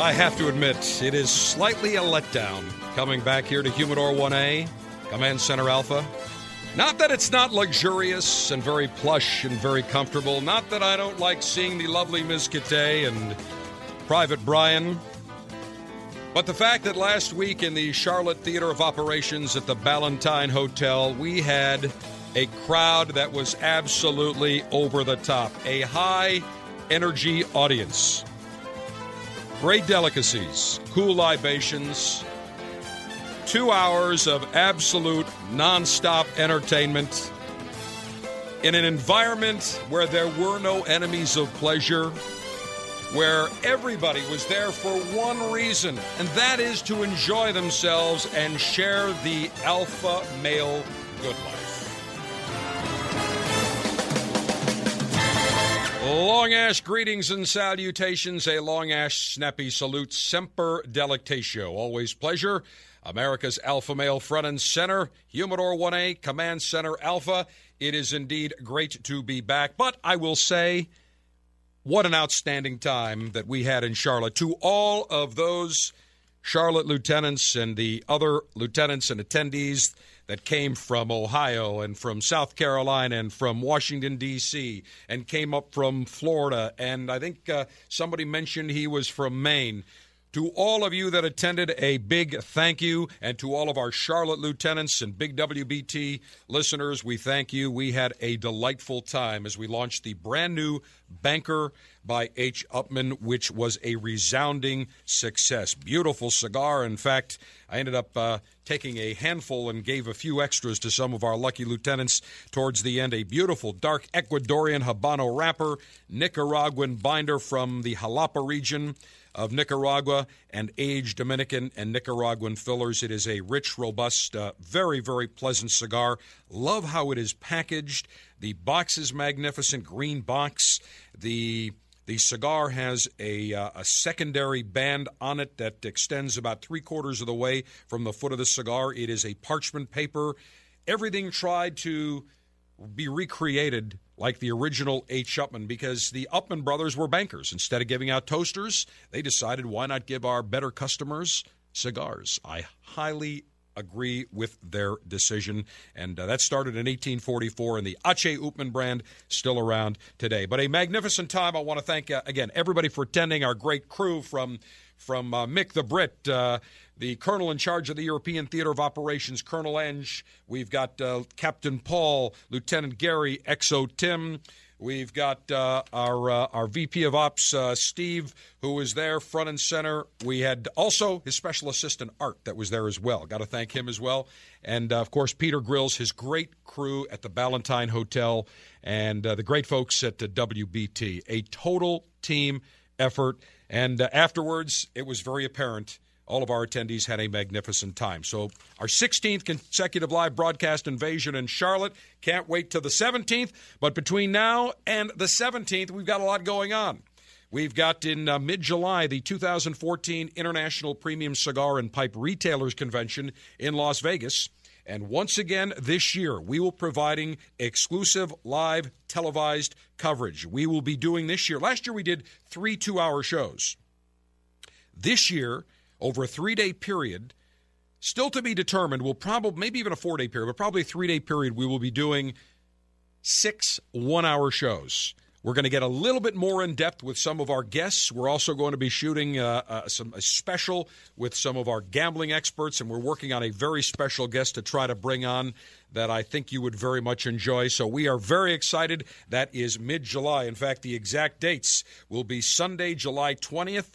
I have to admit, it is slightly a letdown coming back here to Humidor 1A, Command Center Alpha. Not that it's not luxurious and very plush and very comfortable. Not that I don't like seeing the lovely Ms. Kate and Private Brian. But the fact that last week in the Charlotte Theater of Operations at the Ballantyne Hotel, we had a crowd that was absolutely over the top, a high energy audience. Great delicacies, cool libations, two hours of absolute nonstop entertainment in an environment where there were no enemies of pleasure, where everybody was there for one reason, and that is to enjoy themselves and share the alpha male good life. Long ash greetings and salutations. A long ash snappy salute. Semper delectatio. Always pleasure. America's Alpha Male front and center. Humidor 1A, Command Center Alpha. It is indeed great to be back. But I will say, what an outstanding time that we had in Charlotte. To all of those Charlotte lieutenants and the other lieutenants and attendees that came from Ohio and from South Carolina and from Washington, D.C., and came up from Florida. And I think uh, somebody mentioned he was from Maine. To all of you that attended, a big thank you. And to all of our Charlotte lieutenants and big WBT listeners, we thank you. We had a delightful time as we launched the brand new Banker by H. Upmann, which was a resounding success. Beautiful cigar. In fact, I ended up uh, taking a handful and gave a few extras to some of our lucky lieutenants towards the end. A beautiful dark Ecuadorian Habano wrapper, Nicaraguan binder from the Jalapa region of Nicaragua and aged Dominican and Nicaraguan fillers. It is a rich, robust, uh, very, very pleasant cigar. Love how it is packaged. The box is magnificent, green box. The the cigar has a, uh, a secondary band on it that extends about three quarters of the way from the foot of the cigar. It is a parchment paper. Everything tried to be recreated like the original H. Upmann because the Upmann brothers were bankers. Instead of giving out toasters, they decided why not give our better customers cigars. I highly agree with their decision. And uh, that started in 1844, and the H. Upmann brand still around today. But a magnificent time. I want to thank, uh, again, everybody for attending, our great crew from, from uh, Mick the Brit, uh, the colonel in charge of the European Theater of Operations, Colonel Enge. We've got uh, Captain Paul, Lieutenant Gary, XO Tim. We've got uh, our uh, our VP of Ops, uh, Steve, who was there front and center. We had also his special assistant, Art, that was there as well. Got to thank him as well. And uh, of course, Peter Grills, his great crew at the Ballantyne Hotel, and uh, the great folks at the WBT. A total team effort. And uh, afterwards, it was very apparent all of our attendees had a magnificent time. So, our 16th consecutive live broadcast invasion in Charlotte. Can't wait till the 17th. But between now and the 17th, we've got a lot going on. We've got in uh, mid July the 2014 International Premium Cigar and Pipe Retailers Convention in Las Vegas. And once again this year, we will providing exclusive live televised coverage. We will be doing this year. Last year we did three two hour shows. This year, over a three day period, still to be determined. We'll probably, maybe even a four day period, but probably a three day period, we will be doing six one hour shows We're going to get a little bit more in depth with some of our guests. We're also going to be shooting uh, uh, some a special with some of our gambling experts, and we're working on a very special guest to try to bring on that I think you would very much enjoy. So we are very excited. That is mid July. In fact, the exact dates will be Sunday, July 20th.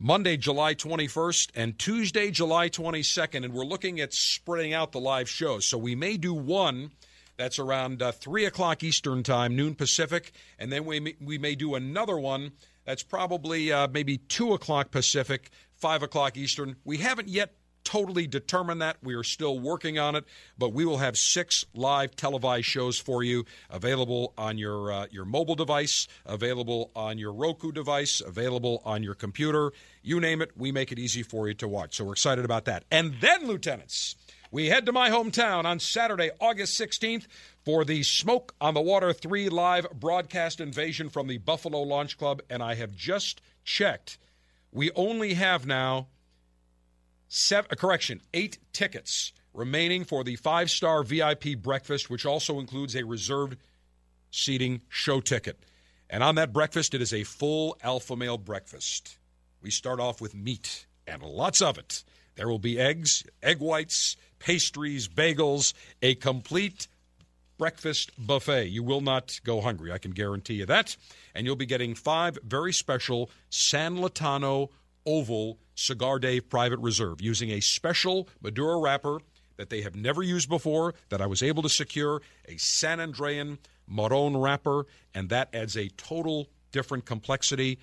Monday, July 21st, and Tuesday, July 22nd. And we're looking at spreading out the live shows. So we may do one that's around uh, 3 o'clock Eastern Time, noon Pacific. And then we may, we may do another one that's probably uh, maybe 2 o'clock Pacific, 5 o'clock Eastern. We haven't yet totally determined that. We are still working on it, but we will have six live televised shows for you available on your uh, your mobile device, available on your Roku device, available on your computer. You name it, we make it easy for you to watch. So we're excited about that. And then, lieutenants, we head to my hometown on Saturday, August 16th for the Smoke on the Water 3 live broadcast invasion from the Buffalo Launch Club. And I have just checked. We only have now, seven, uh, correction, eight tickets remaining for the five star VIP breakfast, which also includes a reserved seating show ticket. And on that breakfast, it is a full alpha male breakfast. We start off with meat and lots of it. There will be eggs, egg whites, pastries, bagels, a complete breakfast buffet. You will not go hungry, I can guarantee you that. And you'll be getting five very special San Lotano Oval Cigar Dave Private Reserve using a special Maduro wrapper that they have never used before that I was able to secure, a San Andrean Marron wrapper, and that adds a total different complexity.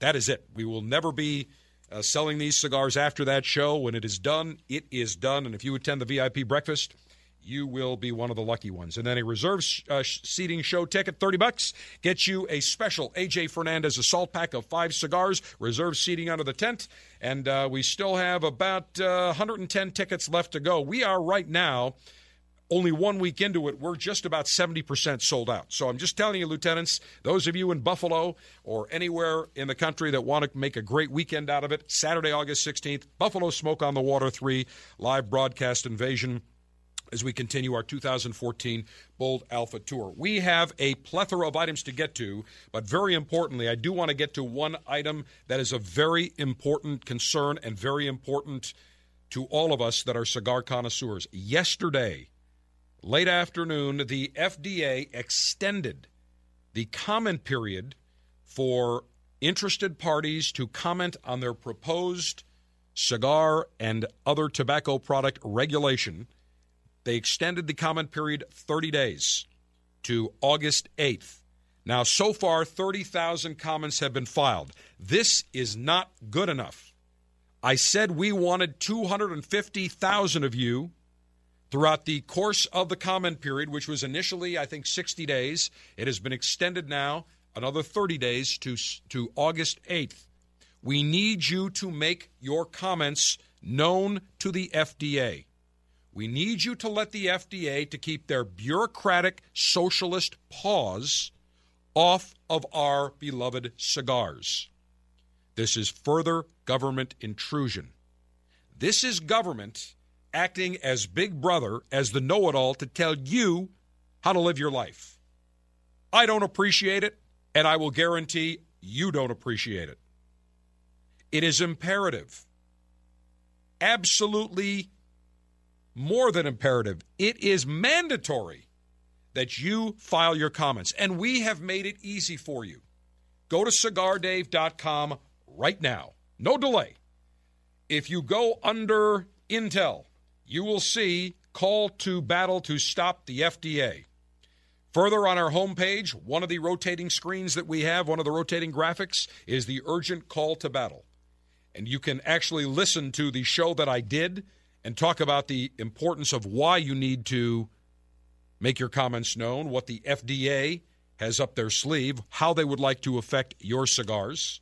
That is it. We will never be uh, selling these cigars after that show. When it is done, it is done. And if you attend the VIP breakfast, you will be one of the lucky ones. And then a reserve uh, seating show ticket, 30 bucks, gets you a special AJ Fernandez assault pack of five cigars, reserve seating under the tent. And uh, we still have about uh, 110 tickets left to go. We are right now only one week into it, we're just about 70% sold out. So I'm just telling you, lieutenants, those of you in Buffalo or anywhere in the country that want to make a great weekend out of it, Saturday, August 16th, Buffalo Smoke on the Water 3 live broadcast invasion as we continue our 2014 Bold Alpha Tour. We have a plethora of items to get to, but very importantly, I do want to get to one item that is a very important concern and very important to all of us that are cigar connoisseurs. Yesterday, late afternoon, the FDA extended the comment period for interested parties to comment on their proposed cigar and other tobacco product regulation. They extended the comment period 30 days to August 8th. Now, so far, 30,000 comments have been filed. This is not good enough. I said we wanted 250,000 of you throughout the course of the comment period, which was initially, I think, 60 days. It has been extended now another 30 days to, to August 8th. We need you to make your comments known to the FDA. We need you to let the FDA to keep their bureaucratic socialist paws off of our beloved cigars. This is further government intrusion. This is government acting as big brother, as the know it all to tell you how to live your life. I don't appreciate it, and I will guarantee you don't appreciate it. It is imperative, absolutely more than imperative, it is mandatory that you file your comments. And we have made it easy for you. Go to cigardave.com right now. No delay. If you go under Intel, you will see call to battle to stop the FDA. Further on our homepage, one of the rotating screens that we have, one of the rotating graphics, is the urgent call to battle. And you can actually listen to the show that I did and talk about the importance of why you need to make your comments known, what the FDA has up their sleeve, how they would like to affect your cigars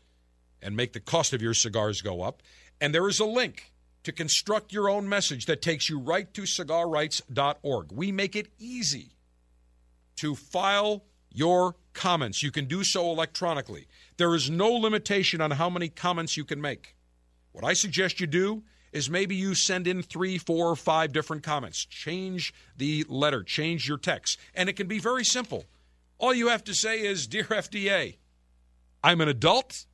and make the cost of your cigars go up. And there is a link to construct your own message that takes you right to cigarrights.org. We make it easy to file your comments. You can do so electronically. There is no limitation on how many comments you can make. What I suggest you do is maybe you send in three, four, five different comments. Change the letter, change your text. And it can be very simple. All you have to say is, Dear FDA, I'm an adult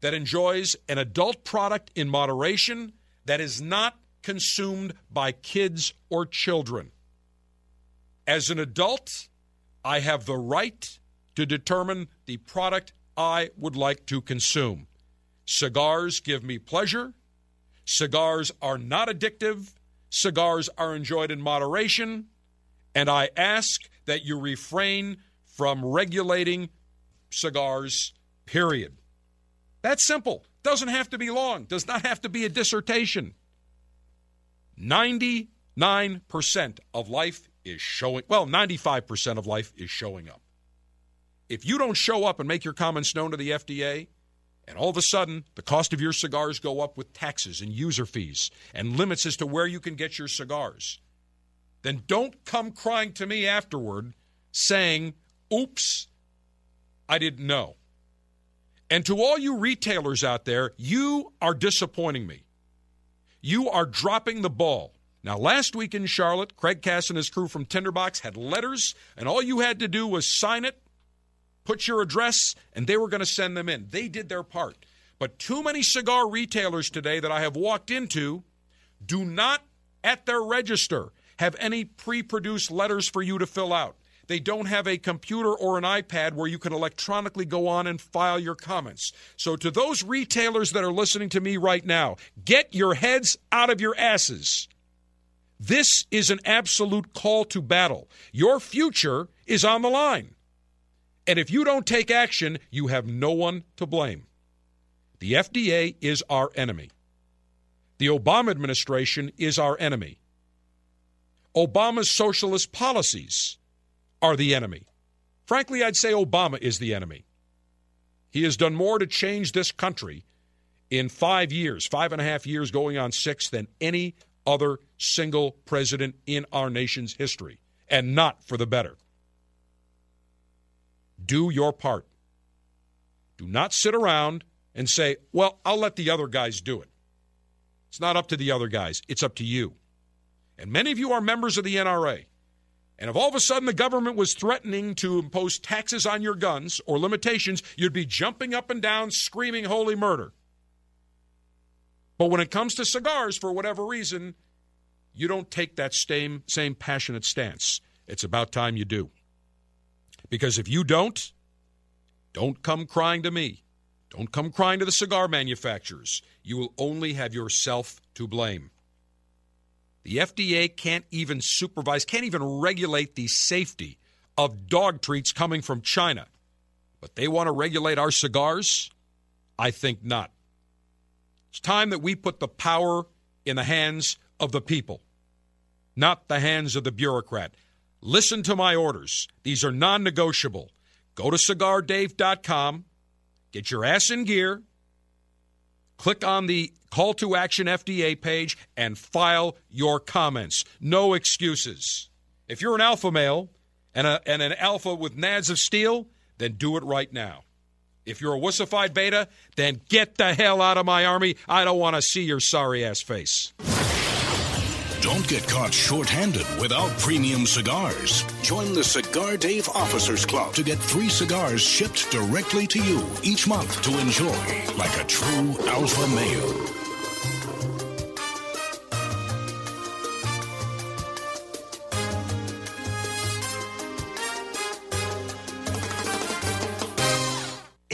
that enjoys an adult product in moderation that is not consumed by kids or children. As an adult, I have the right to determine the product I would like to consume. Cigars give me pleasure. Cigars are not addictive. Cigars are enjoyed in moderation. And I ask that you refrain from regulating cigars, period. That's simple. Doesn't have to be long, does not have to be a dissertation. 99% of life is showing, well, 95% of life is showing up. If you don't show up and make your comments known to the FDA, and all of a sudden the cost of your cigars go up with taxes and user fees and limits as to where you can get your cigars, then don't come crying to me afterward saying, oops, I didn't know. And to all you retailers out there, you are disappointing me. You are dropping the ball. Now, last week in Charlotte, Craig Cass and his crew from Tinderbox had letters, and all you had to do was sign it, put your address, and they were going to send them in. They did their part. But too many cigar retailers today that I have walked into do not, at their register, have any pre produced letters for you to fill out. They don't have a computer or an iPad where you can electronically go on and file your comments. So, to those retailers that are listening to me right now, get your heads out of your asses. This is an absolute call to battle. Your future is on the line. And if you don't take action, you have no one to blame. The FDA is our enemy. The Obama administration is our enemy. Obama's socialist policies are the enemy. Frankly, I'd say Obama is the enemy. He has done more to change this country in five years, five and a half years going on six, than any other single president in our nation's history, and not for the better. Do your part. Do not sit around and say, well, I'll let the other guys do it. It's not up to the other guys, it's up to you. And many of you are members of the NRA. And if all of a sudden the government was threatening to impose taxes on your guns or limitations, you'd be jumping up and down screaming holy murder. But when it comes to cigars, for whatever reason, you don't take that same, same passionate stance. It's about time you do. Because if you don't, don't come crying to me. Don't come crying to the cigar manufacturers. You will only have yourself to blame. The FDA can't even supervise, can't even regulate the safety of dog treats coming from China. But they want to regulate our cigars? I think not. It's time that we put the power in the hands of the people, not the hands of the bureaucrat. Listen to my orders. These are non negotiable. Go to cigardave.com, get your ass in gear, click on the Call to Action FDA page and file your comments. No excuses. If you're an alpha male and, a, and an alpha with nads of steel, then do it right now. If you're a wussified beta, then get the hell out of my army. I don't want to see your sorry ass face. Don't get caught short-handed without premium cigars. Join the Cigar Dave Officers Club to get three cigars shipped directly to you each month to enjoy like a true alpha male.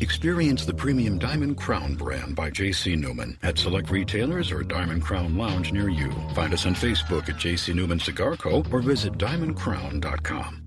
Experience the premium Diamond Crown brand by J.C. Newman at select retailers or Diamond Crown Lounge near you. Find us on Facebook at J.C. Newman Cigar Co. or visit diamondcrown.com.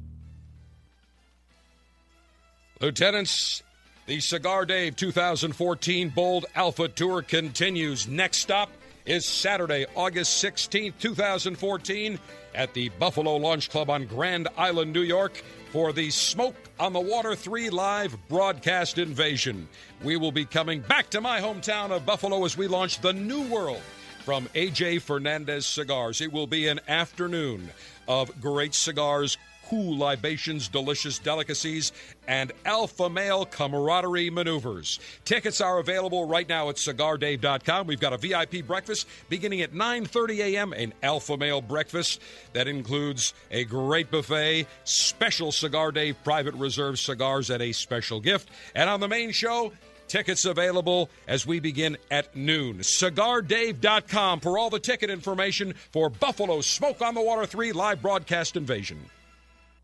Lieutenants, the Cigar Dave 2014 Bold Alpha Tour continues. Next stop is Saturday, August 16th, 2014, at the Buffalo Launch Club on Grand Island, New York for the Smoke on the Water 3 live broadcast invasion. We will be coming back to my hometown of Buffalo as we launch the new world from AJ Fernandez Cigars. It will be an afternoon of great cigars, cool libations, delicious delicacies, and alpha male camaraderie maneuvers. Tickets are available right now at cigardave.com. We've got a VIP breakfast beginning at 9:30 a.m. an alpha male breakfast that includes a great buffet, special Cigar Dave private reserve cigars and a special gift. And on the main show, Tickets available as we begin at noon. CigarDave.com for all the ticket information for Buffalo Smoke on the Water 3 live broadcast invasion.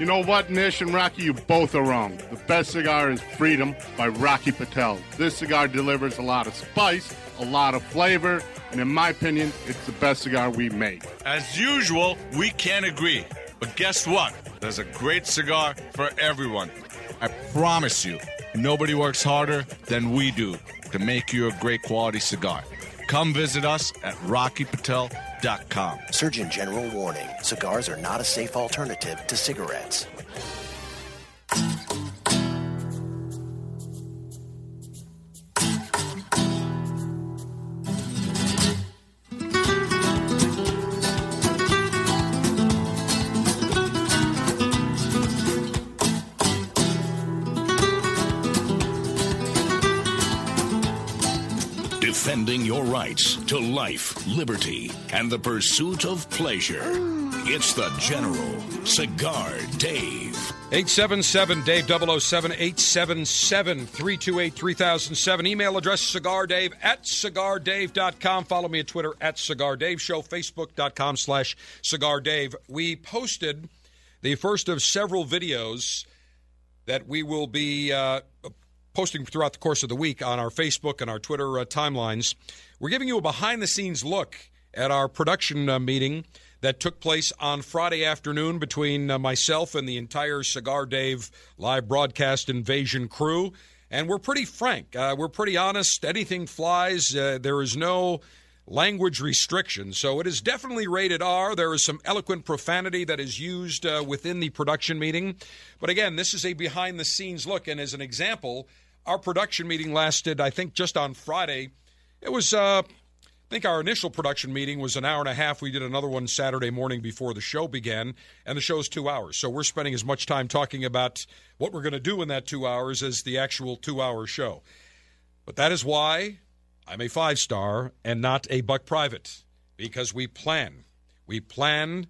You know what, Nish and Rocky, you both are wrong. The best cigar is Freedom by Rocky Patel. This cigar delivers a lot of spice, a lot of flavor, and in my opinion, it's the best cigar we make. As usual, we can't agree. But guess what? There's a great cigar for everyone. I promise you, nobody works harder than we do to make you a great quality cigar. Come visit us at Surgeon General warning cigars are not a safe alternative to cigarettes. Defending your rights to life, liberty, and the pursuit of pleasure. It's the General Cigar Dave. 877 Dave 007 877 328 3007. Email address cigardave at cigardave.com. Follow me at Twitter at Cigar Dave Show, Facebook.com slash Cigar Dave. We posted the first of several videos that we will be uh, posting throughout the course of the week on our Facebook and our Twitter uh, timelines. We're giving you a behind the scenes look at our production uh, meeting that took place on Friday afternoon between uh, myself and the entire Cigar Dave live broadcast invasion crew. And we're pretty frank. Uh, we're pretty honest. Anything flies. Uh, there is no language restrictions. So it is definitely rated R. There is some eloquent profanity that is used uh, within the production meeting. But again, this is a behind the scenes look. And as an example, our production meeting lasted, I think, just on Friday. It was, uh, I think our initial production meeting was an hour and a half. We did another one Saturday morning before the show began, and the show is two hours. So we're spending as much time talking about what we're going to do in that two hours as the actual two hour show. But that is why I'm a five star and not a buck private, because we plan. We plan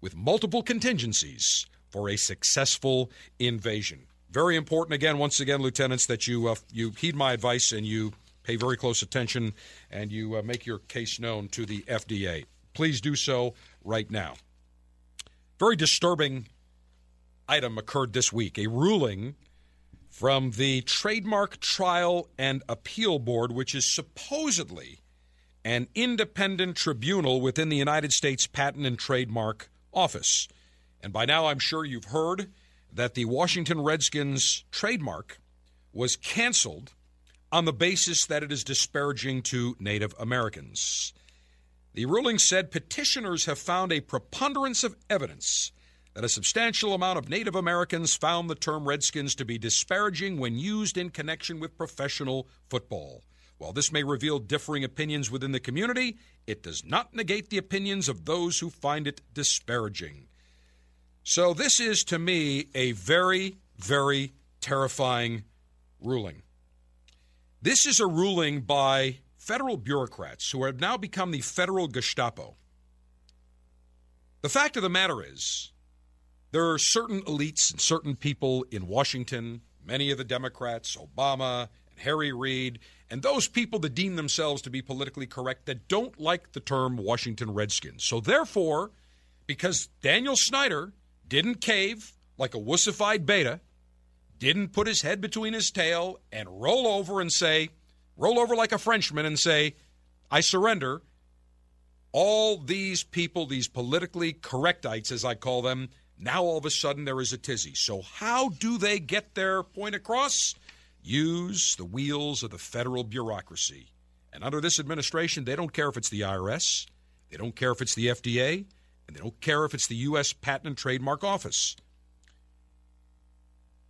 with multiple contingencies for a successful invasion. Very important, again, once again, lieutenants, that you uh, you heed my advice and you pay very close attention and you uh, make your case known to the FDA. Please do so right now. Very disturbing item occurred this week. A ruling from the Trademark Trial and Appeal Board, which is supposedly an independent tribunal within the United States Patent and Trademark Office. And by now, I'm sure you've heard that the Washington Redskins trademark was canceled on the basis that it is disparaging to Native Americans. The ruling said petitioners have found a preponderance of evidence that a substantial amount of Native Americans found the term Redskins to be disparaging when used in connection with professional football. While this may reveal differing opinions within the community, it does not negate the opinions of those who find it disparaging. So, this is to me a very, very terrifying ruling. This is a ruling by federal bureaucrats who have now become the federal Gestapo. The fact of the matter is, there are certain elites and certain people in Washington, many of the Democrats, Obama, and Harry Reid, and those people that deem themselves to be politically correct that don't like the term Washington Redskins. So, therefore, because Daniel Snyder didn't cave like a wussified beta, didn't put his head between his tail and roll over and say, roll over like a Frenchman and say, I surrender. All these people, these politically correctites, as I call them, now all of a sudden there is a tizzy. So, how do they get their point across? Use the wheels of the federal bureaucracy. And under this administration, they don't care if it's the IRS, they don't care if it's the FDA, and they don't care if it's the U.S. Patent and Trademark Office.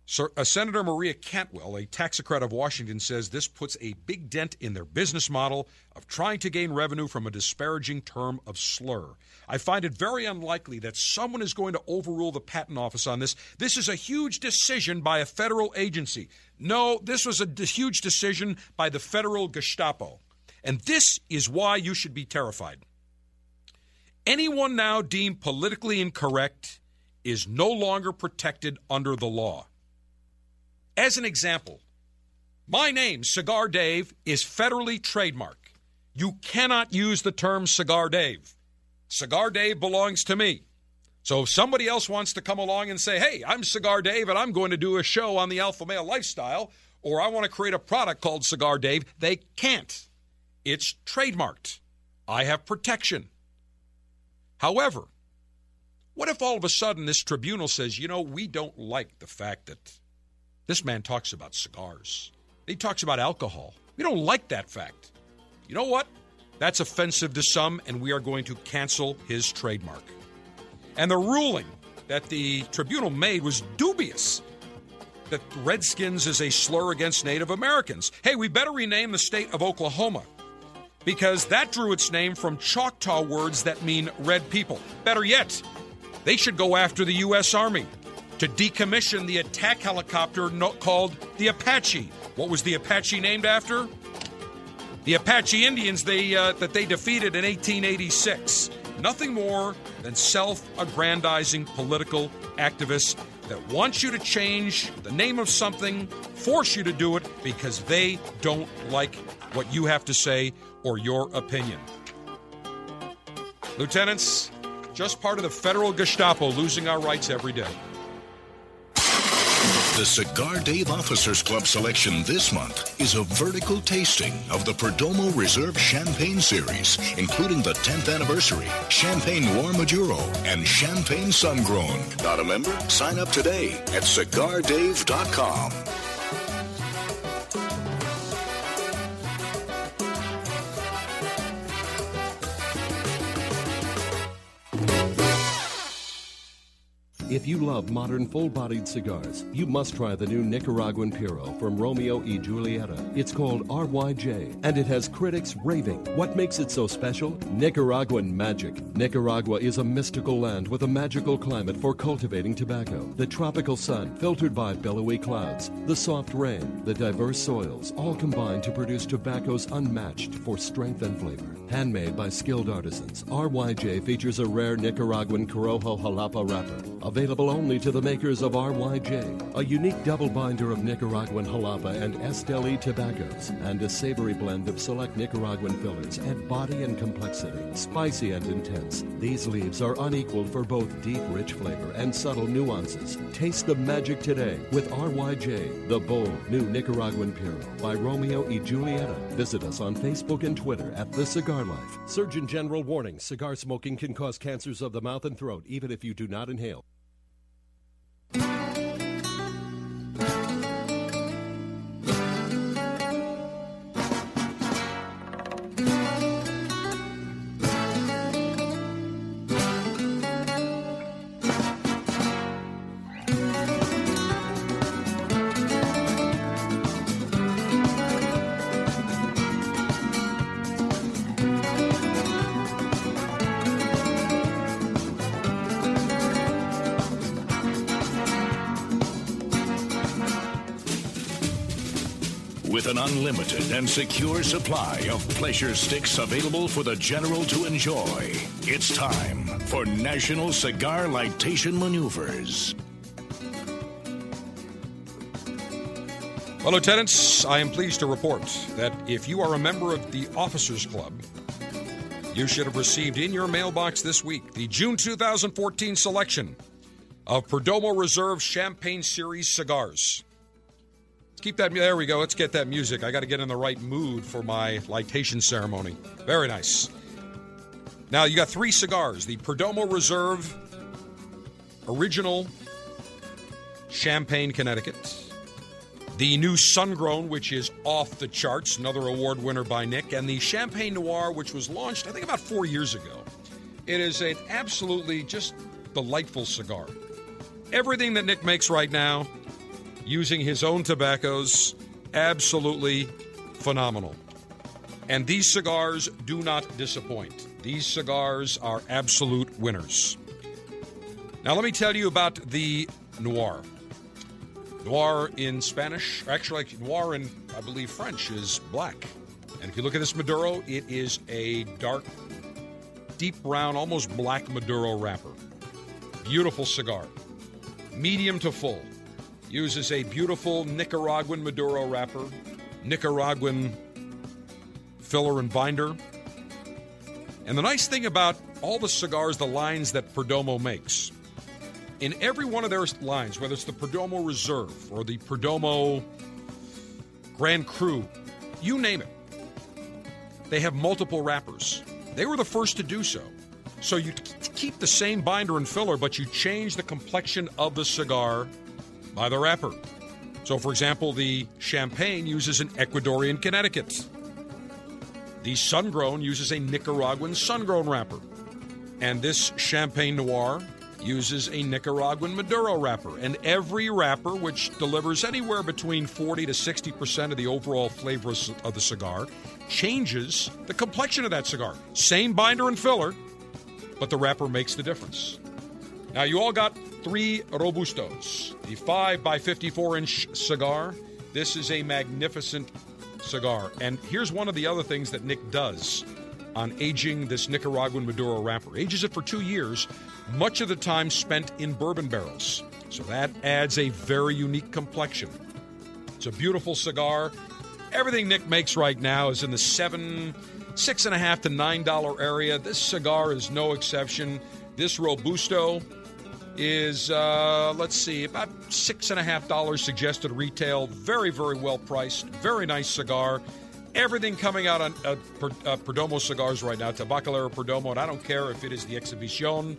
Sir, uh, Senator Maria Cantwell, a taxocrat of Washington, says this puts a big dent in their business model of trying to gain revenue from a disparaging term of slur. I find it very unlikely that someone is going to overrule the patent office on this. This is a huge decision by a federal agency. No, this was a d- huge decision by the federal Gestapo. And this is why you should be terrified. Anyone now deemed politically incorrect is no longer protected under the law. As an example, my name, Cigar Dave, is federally trademarked. You cannot use the term Cigar Dave. Cigar Dave belongs to me. So if somebody else wants to come along and say, hey, I'm Cigar Dave and I'm going to do a show on the alpha male lifestyle, or I want to create a product called Cigar Dave, they can't. It's trademarked. I have protection. However, what if all of a sudden this tribunal says, you know, we don't like the fact that this man talks about cigars. He talks about alcohol. We don't like that fact. You know what? That's offensive to some, and we are going to cancel his trademark. And the ruling that the tribunal made was dubious that Redskins is a slur against Native Americans. Hey, we better rename the state of Oklahoma because that drew its name from Choctaw words that mean red people. Better yet, they should go after the U.S. Army to decommission the attack helicopter called the Apache. What was the Apache named after? The Apache Indians they, uh, that they defeated in 1886. Nothing more than self aggrandizing political activists that want you to change the name of something, force you to do it because they don't like what you have to say or your opinion. Lieutenants, just part of the federal Gestapo losing our rights every day. The Cigar Dave Officers Club selection this month is a vertical tasting of the Perdomo Reserve Champagne Series, including the 10th anniversary, Champagne Noir Maduro, and Champagne Sungrown. Not a member? Sign up today at cigardave.com. If you love modern full bodied cigars, you must try the new Nicaraguan Puro from Romeo y Julieta. It's called RYJ, and it has critics raving. What makes it so special? Nicaraguan magic. Nicaragua is a mystical land with a magical climate for cultivating tobacco. The tropical sun, filtered by billowy clouds, the soft rain, the diverse soils, all combine to produce tobaccos unmatched for strength and flavor. Handmade by skilled artisans, RYJ features a rare Nicaraguan Corojo Jalapa wrapper available only to the makers of RYJ, a unique double binder of Nicaraguan jalapa and Esteli tobaccos, and a savory blend of select Nicaraguan fillers add body and complexity, spicy and intense. These leaves are unequaled for both deep, rich flavor and subtle nuances. Taste the magic today with RYJ, the bold new Nicaraguan Puro by Romeo y Julieta. Visit us on Facebook and Twitter at The Cigar Life. Surgeon General warning cigar smoking can cause cancers of the mouth and throat, even if you do not inhale. Thank you. With an unlimited and secure supply of pleasure sticks available for the general to enjoy. It's time for National Cigar Lightation Maneuvers. Well, Lieutenants, I am pleased to report that if you are a member of the Officers Club, you should have received in your mailbox this week the June 2014 selection of Perdomo Reserve Champagne Series cigars. Let's keep that. There we go. Let's get that music. I got to get in the right mood for my litation ceremony. Very nice. Now, you got three cigars the Perdomo Reserve Original Champagne, Connecticut the new Sungrown, which is off the charts, another award winner by Nick, and the Champagne Noir, which was launched, I think, about four years ago. It is an absolutely just delightful cigar. Everything that Nick makes right now, using his own tobaccos, absolutely phenomenal. And these cigars do not disappoint. These cigars are absolute winners. Now, let me tell you about the Noir. Noir in Spanish, actually, noir in, I believe, French is black. And if you look at this Maduro, it is a dark, deep brown, almost black Maduro wrapper. Beautiful cigar. Medium to full. Uses a beautiful Nicaraguan Maduro wrapper, Nicaraguan filler and binder. And the nice thing about all the cigars, the lines that Perdomo makes, in every one of their lines, whether it's the Perdomo Reserve or the Perdomo Grand Cru, you name it, they have multiple wrappers. They were the first to do so. So you keep the same binder and filler, but you change the complexion of the cigar by the wrapper. So, for example, the Champagne uses an Ecuadorian Connecticut. The Sungrown uses a Nicaraguan Sungrown wrapper. And this Champagne Noir uses a Nicaraguan Maduro wrapper, and every wrapper, which delivers anywhere between 40 to 60 percent of the overall flavor of the cigar, changes the complexion of that cigar. Same binder and filler, but the wrapper makes the difference. Now, you all got three Robustos, the 5 by 54 inch cigar. This is a magnificent cigar. And here's one of the other things that Nick does on aging this Nicaraguan Maduro wrapper. Ages it for two years, much of the time spent in bourbon barrels. So that adds a very unique complexion. It's a beautiful cigar. Everything Nick makes right now is in the seven, six and a half to nine dollar area. This cigar is no exception. This Robusto is, uh, let's see, about six and a half dollars suggested retail. Very, very well priced. Very nice cigar. Everything coming out on uh, per, uh, Perdomo cigars right now, Tabacalera Perdomo, and I don't care if it is the Exhibition,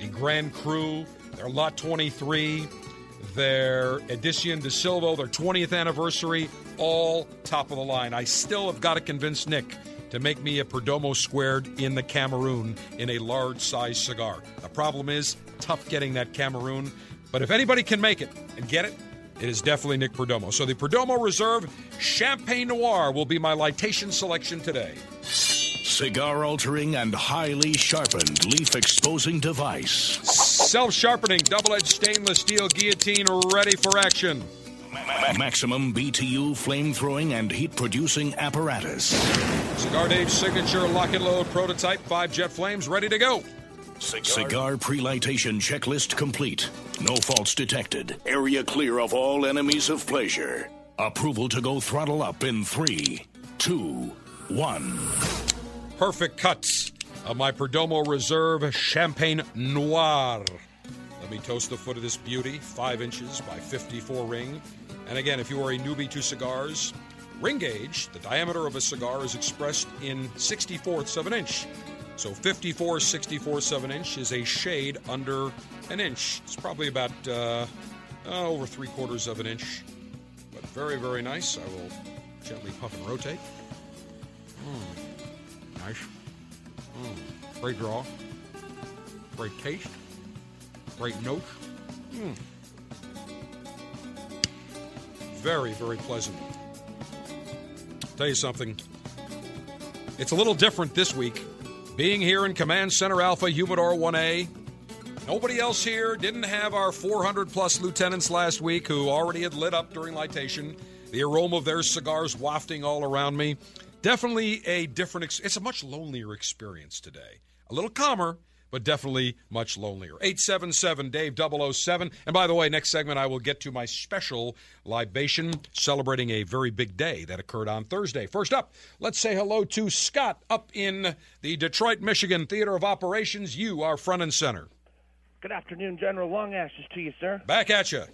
the Grand Cru, their Lot 23, their Edition de Silvio, their 20th anniversary, all top of the line. I still have got to convince Nick to make me a Perdomo squared in the Cameroon in a large size cigar. The problem is, tough getting that Cameroon. But if anybody can make it and get it, it is definitely Nick Perdomo. So the Perdomo Reserve Champagne Noir will be my lightation selection today. Cigar altering and highly sharpened leaf exposing device. Self sharpening double edged stainless steel guillotine ready for action. Maximum BTU flame throwing and heat producing apparatus. Cigar Dave's signature lock and load prototype, five jet flames ready to go. Cigar pre-lightation checklist complete. No faults detected. Area clear of all enemies of pleasure. Approval to go throttle up in three, two, one. Perfect cuts of my Perdomo Reserve Champagne Noir. Let me toast the foot of this beauty, 5 inches by 54 ring. And again, if you are a newbie to cigars, ring gauge, the diameter of a cigar is expressed in 64ths of an inch. So 54 64 7 inch is a shade under an inch. It's probably about uh, uh, over three quarters of an inch. But very, very nice. I will gently puff and rotate. Mm. Nice. Mm. Great draw. Great taste. Great note. Mm. Very, very pleasant. Tell you something. It's a little different this week being here in Command Center Alpha Humidor 1A. Nobody else here. Didn't have our 400 plus lieutenants last week who already had lit up during lightation. the aroma of their cigars wafting all around me. Definitely a different. Ex- it's a much lonelier experience today. A little calmer, but definitely much lonelier. 877 Dave 007. And by the way, next segment I will get to my special libation celebrating a very big day that occurred on Thursday. First up, let's say hello to Scott up in the Detroit, Michigan Theater of Operations. You are front and center. Good afternoon, General Long Ashes to you, sir. Back at you.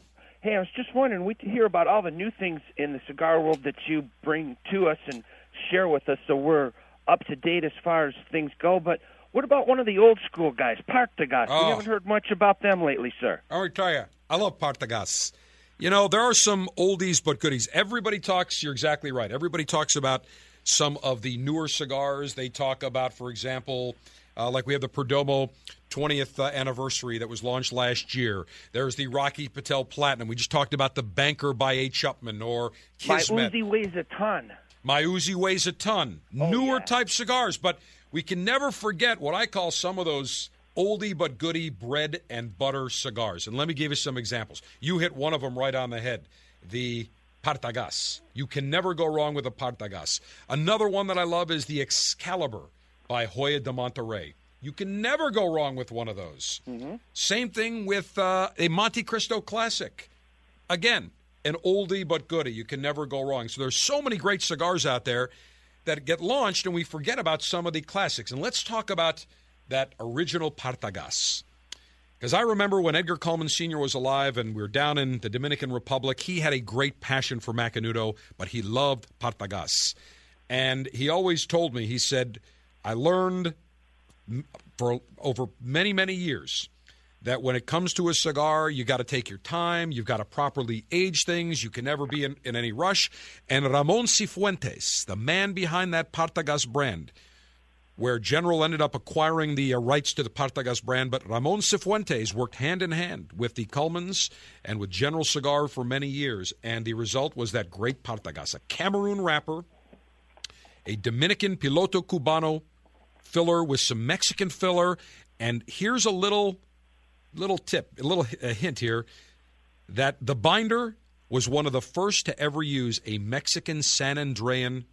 Hey, I was just wondering, we hear about all the new things in the cigar world that you bring to us and share with us, so we're up to date as far as things go. But what about one of the old school guys, Partagas? Oh. We haven't heard much about them lately, sir. I will tell you, I love Partagas. You know, there are some oldies but goodies. Everybody talks, you're exactly right. Everybody talks about some of the newer cigars. They talk about, for example, uh, like we have the Perdomo 20th uh, anniversary that was launched last year. There's the Rocky Patel Platinum. We just talked about the Banker by H. Upmann or My Uzi weighs a ton. My Uzi weighs a ton. Oh, Newer type cigars, but we can never forget what I call some of those oldie but goodie bread and butter cigars. And let me give you some examples. You hit one of them right on the head. The Partagas. You can never go wrong with a Partagas. Another one that I love is the Excalibur by Hoyo de Monterrey. You can never go wrong with one of those. Same thing with uh, a Monte Cristo Classic. Again, an oldie but goodie. You can never go wrong. So there's so many great cigars out there that get launched, and we forget about some of the classics. And let's talk about that original Partagas. Because I remember when Edgar Cullman Sr. was alive and we were down in the Dominican Republic, he had a great passion for Macanudo, but he loved Partagas. And he always told me, he said, I learned for over many, many years that when it comes to a cigar, you got to take your time. You've got to properly age things. You can never be in, in any rush. And Ramon Cifuentes, the man behind that Partagas brand, where General ended up acquiring the uh, rights to the Partagas brand, but Ramon Cifuentes worked hand in hand with the Cullmans and with General Cigar for many years. And the result was that great Partagas, a Cameroon wrapper, a Dominican Piloto Cubano filler with some Mexican filler. And here's a little little tip, a little a hint here that the binder was one of the first to ever use a Mexican San Andrean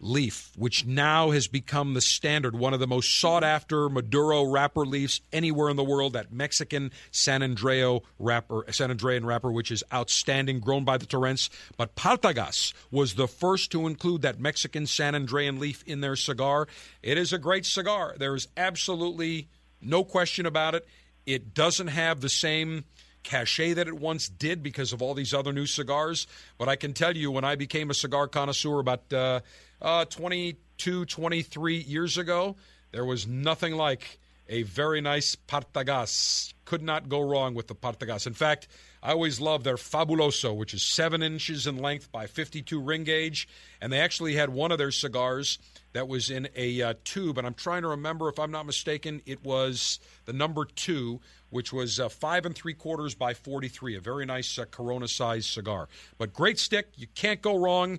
leaf, which now has become the standard, one of the most sought after Maduro wrapper leaves anywhere in the world. That Mexican San Andreo wrapper, San Andrean wrapper, which is outstanding, grown by the Turrents. But Partagas was the first to include that Mexican San Andrean leaf in their cigar. It is a great cigar. There is absolutely no question about it. It doesn't have the same cachet that it once did because of all these other new cigars. But I can tell you, when I became a cigar connoisseur about uh, uh, 22, 23 years ago, there was nothing like a very nice Partagas. Could not go wrong with the Partagas. In fact, I always love their Fabuloso, which is seven inches in length by 52 ring gauge. And they actually had one of their cigars that was in a uh, tube. And I'm trying to remember, if I'm not mistaken, it was the number two, which was uh, five and three quarters by 43. A very nice uh, Corona sized cigar. But great stick. You can't go wrong.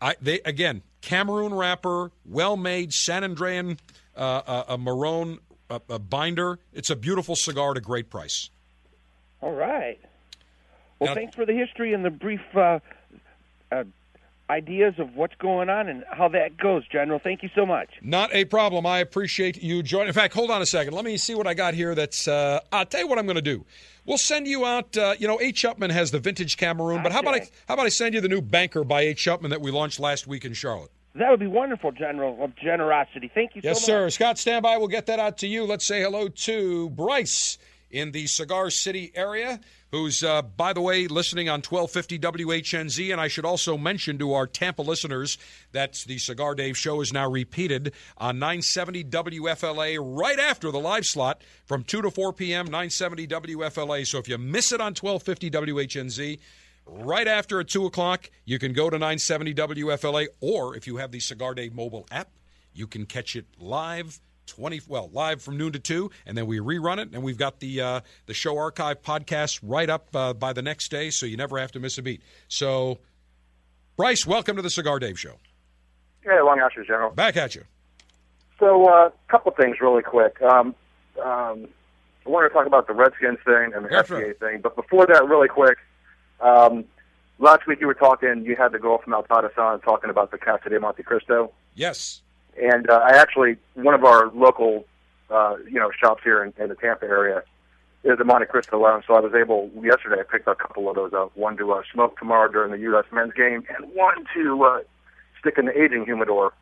I, they again, Cameroon wrapper, well made, San Andrean, uh, a maroon uh, a binder. It's a beautiful cigar at a great price. All right. Well, Now- thanks for the history and the brief uh, uh, ideas of what's going on and how that goes, General. Thank you so much. Not a problem. I appreciate you joining. In fact, hold on a second. Let me see what I got here. That's. Uh, I'll tell you what I'm going to do. We'll send you out. Uh, you know, H. Upmann has the vintage Cameroon, but how about I? How about I send you the new Banker by H. Upmann that we launched last week in Charlotte? That would be wonderful, General, of generosity. Thank you Yes, so sir. Scott, stand by. We'll get that out to you. Let's say hello to Bryce in the Cigar City area, who's, uh, by the way, listening on 1250 WHNZ. And I should also mention to our Tampa listeners that the Cigar Dave show is now repeated on 970 WFLA right after the live slot from 2 to 4 p.m., 970 WFLA. So if you miss it on 1250 WHNZ, right after at 2 o'clock, you can go to 970 WFLA, or if you have the Cigar Dave mobile app, you can catch it live 20 well live from noon to 2 and then we rerun it and we've got the uh, the show archive podcast right up uh, by the next day so you never have to miss a beat so bryce welcome to the cigar dave show Yeah, long hours, General. back at you So, a uh, couple things really quick. Um, um, I wanted to talk about the Redskins thing and the Yes, FBA thing, but before that, really quick, um, last week you were talking. You had the girl from Altadis on talking about the Casa de Monte Cristo. Yes. And uh, I actually, one of our local, uh, you know, shops here in, in the Tampa area is the Monte Cristo Lounge. So I was able yesterday. I picked a couple of those up. One to uh, smoke tomorrow during the U.S. men's game, and one to uh, stick in the aging humidor.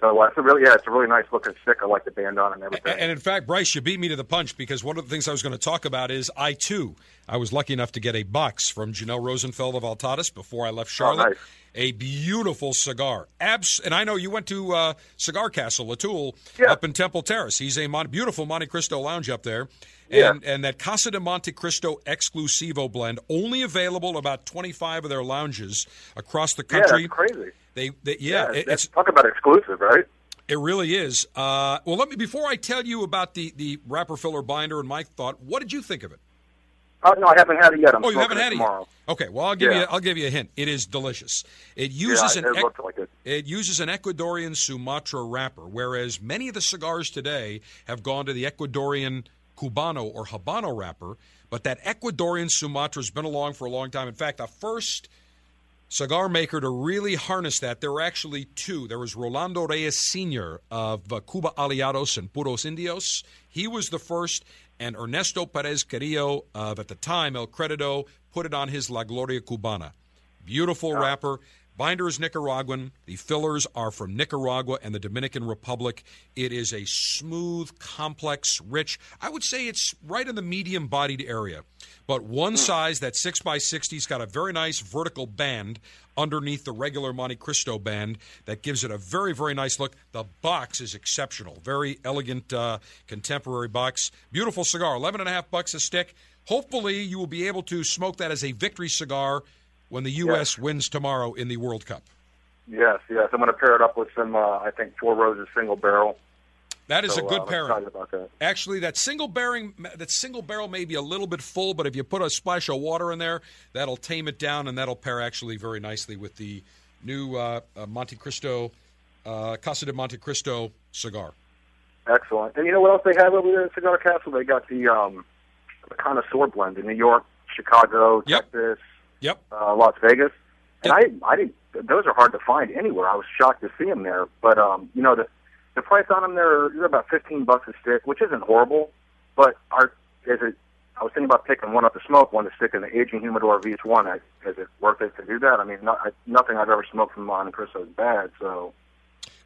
So uh, it's a really, yeah, it's a really nice looking stick. I like the band on and everything. And in fact, Bryce, you beat me to the punch because one of the things I was going to talk about is I too, I was lucky enough to get a box from Janelle Rosenfeld of Altadis before I left Charlotte. Oh, nice. A beautiful cigar, abs. And I know you went to uh, Cigar Castle, Latoul, Yeah. up in Temple Terrace. He's a mon- beautiful Monte Cristo lounge up there. Yeah. And, and that Casa de Monte Cristo Exclusivo blend, only available about 25 of their lounges across the Yeah, country. that's crazy. They, they yeah, it- it's talk about exclusive, right? it really is. Uh, well, let me before I tell you about the the wrapper filler binder and my thought. What did you think of it? Oh no, I haven't had it yet. I'm oh, you haven't had it tomorrow. yet. Okay, well, I'll give Yeah. you I'll give you a hint. It is delicious. It uses yeah, an it looked like it. it uses an Ecuadorian Sumatra wrapper, whereas many of the cigars today have gone to the Ecuadorian Cubano or Habano wrapper. But that Ecuadorian Sumatra has been along for a long time. In fact, the first cigar maker to really harness that, there were actually two. There was Rolando Reyes Sr. of uh, Cuba Aliados and Puros Indios. He was the first, and Ernesto Perez Carrillo of, at the time, El Credito, put it on his La Gloria Cubana. Beautiful wrapper. Binder is Nicaraguan. The fillers are from Nicaragua and the Dominican Republic. It is a smooth, complex, rich. I would say it's right in the medium bodied area. But one size, that 6x60's got a very nice vertical band underneath the regular Monte Cristo band that gives it a very, very nice look. The box is exceptional. Very elegant, uh, contemporary box. Beautiful cigar. 11 and a half bucks a stick. Hopefully, you will be able to smoke that as a victory cigar when the U.S. wins tomorrow in the World Cup. Yes, yes. I'm going to pair it up with some, uh, I think, Four Roses single barrel. That is So, a good uh, pairing. about that. Actually, that single bearing, that single barrel may be a little bit full, but if you put a splash of water in there, that'll tame it down, and that'll pair actually very nicely with the new uh, uh, Monte Cristo, uh, Casa de Monte Cristo cigar. Excellent. And you know what else they have over there at Cigar Castle? They got the um, the connoisseur blend in New York, Chicago, Texas, yep, uh, Las Vegas. And I, I didn't. Those are hard to find anywhere. I was shocked to see them there. But um, you know, the the price on them they're, they're about fifteen bucks a stick, which isn't horrible. But are is it? I was thinking about picking one up to smoke, one to stick in the aging humidor VH1. I, is it worth it to do that? I mean, not, I, nothing I've ever smoked from Monte Cristo is bad. So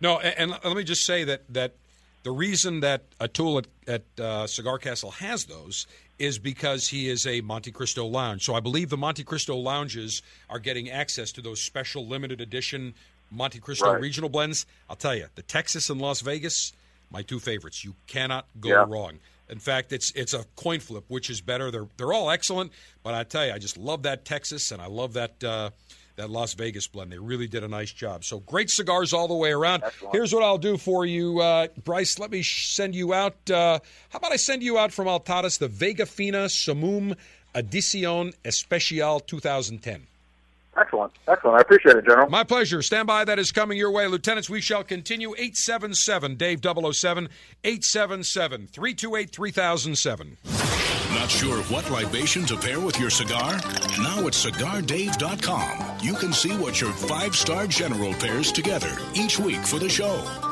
No, and, and let me just say that that the reason that Atul at, at uh, Cigar Castle has those is because he is a Monte Cristo lounge. So I believe the Monte Cristo lounges are getting access to those special limited edition Monte Cristo Right. regional blends. I'll tell you, the Texas and Las Vegas, my two favorites. You cannot go Yeah. wrong. In fact, it's it's a coin flip, which is better. They're they're all excellent, but I tell you, I just love that Texas and I love that uh, that Las Vegas blend. They really did a nice job. So great cigars all the way around. Here's what I'll do for you, uh, Bryce. Let me sh- send you out. Uh, how about I send you out from Altadis the Vega Fina Sumum Edición Especial 2010. excellent, excellent. I appreciate it, General. My pleasure. Stand by. That is coming your way. Lieutenants, we shall continue. 877 Dave 007, 877 328 3007. Not sure what libation to pair with your cigar? Now at CigarDave.com, you can see what your five star general pairs together each week for the show.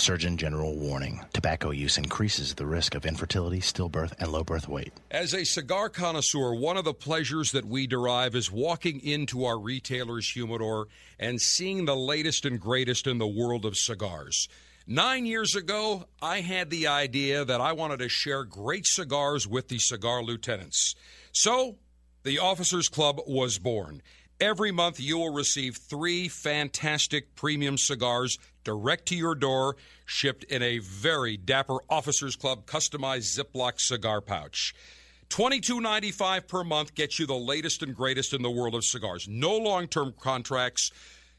Surgeon General warning tobacco use increases the risk of infertility, stillbirth, and low birth weight. As a cigar connoisseur, one of the pleasures that we derive is walking into our retailer's humidor and seeing the latest and greatest in the world of cigars. Nine years ago, I had the idea that I wanted to share great cigars with the cigar lieutenants. So, the Officers Club was born. Every month, you will receive three fantastic premium cigars direct to your door, shipped in a very dapper Officers Club customized Ziploc cigar pouch. $22.95 per month gets you the latest and greatest in the world of cigars. No long term contracts.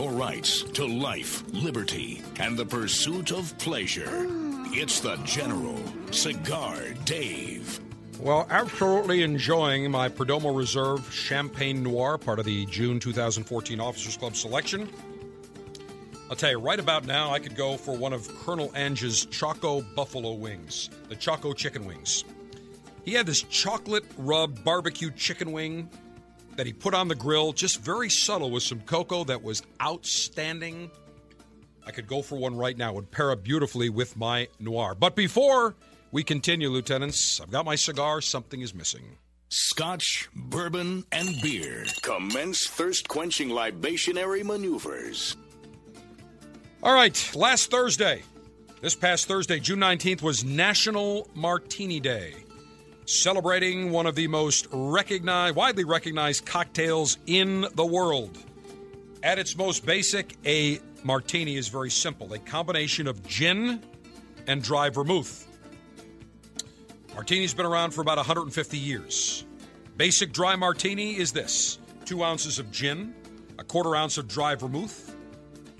Your rights to life, liberty, and the pursuit of pleasure. It's the General, Cigar Dave. Well, absolutely enjoying my Perdomo Reserve Champagne Noir, part of the June 2014 Officers Club selection. I'll tell you, right about now, I could go for one of Colonel Ange's Choco Buffalo Wings, the Choco Chicken Wings. He had this chocolate rubbed barbecue chicken wing that he put on the grill, just very subtle with some cocoa that was outstanding. I could go for one right now. It would pair up beautifully with my noir. But before we continue, Lieutenants, I've got my cigar. Something is missing. Scotch, bourbon, and beer. Commence thirst quenching libationary maneuvers. All right, last Thursday, this past Thursday, June 19th, was National Martini Day, celebrating one of the most recognized, widely recognized cocktails in the world. At its most basic, a martini is very simple a combination of gin and dry vermouth. Martini's been around for about 150 years. Basic dry martini is this two ounces of gin, a quarter ounce of dry vermouth.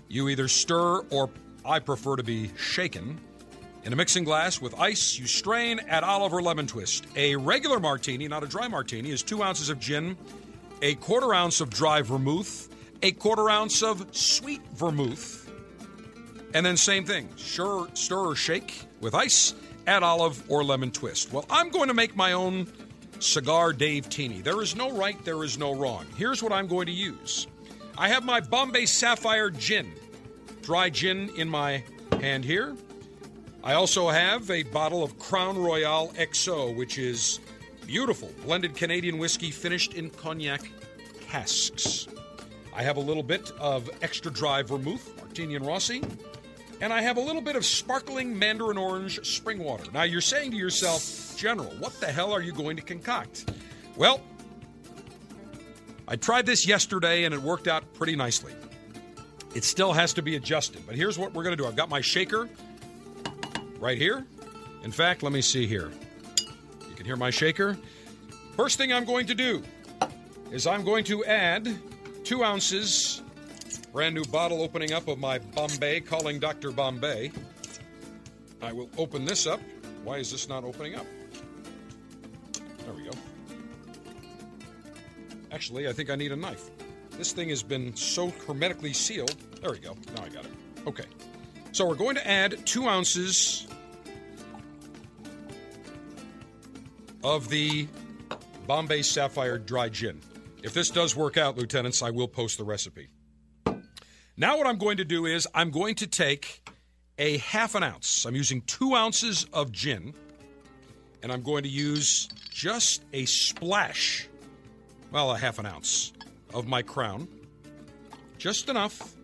You either stir or I prefer to be shaken. In a mixing glass with ice, you strain, add olive or lemon twist. A regular martini, not a dry martini, is two ounces of gin, a quarter ounce of dry vermouth, a quarter ounce of sweet vermouth, and then same thing. Sure, stir or shake with ice, add olive or lemon twist. Well, I'm going to make my own cigar Dave Teeny. There is no right, there is no wrong. Here's what I'm going to use. I have my Bombay Sapphire gin, dry gin in my hand here. I also have a bottle of Crown Royal XO, which is beautiful blended Canadian whiskey finished in cognac casks. I have a little bit of extra dry vermouth, Martini and Rossi, and I have a little bit of sparkling mandarin orange spring water. Now you're saying to yourself, General, what the hell are you going to concoct? Well, I tried this yesterday and it worked out pretty nicely. It still has to be adjusted, but here's what we're going to do. I've got my shaker right here. In fact, let me see here. You can hear my shaker. First thing I'm going to do is I'm going to add two ounces, brand new bottle opening up of my Bombay, calling Dr. Bombay. I will open this up. Why is this not opening up? There we go. Actually, I think I need a knife. This thing has been so hermetically sealed. There we go. Now I got it. Okay. So we're going to add two ounces of the Bombay Sapphire Dry Gin. If this does work out, lieutenants, I will post the recipe. Now, what I'm going to do is I'm going to take a half an ounce. I'm using two ounces of gin, and I'm going to use just a splash, well, a half an ounce of my crown. Just enough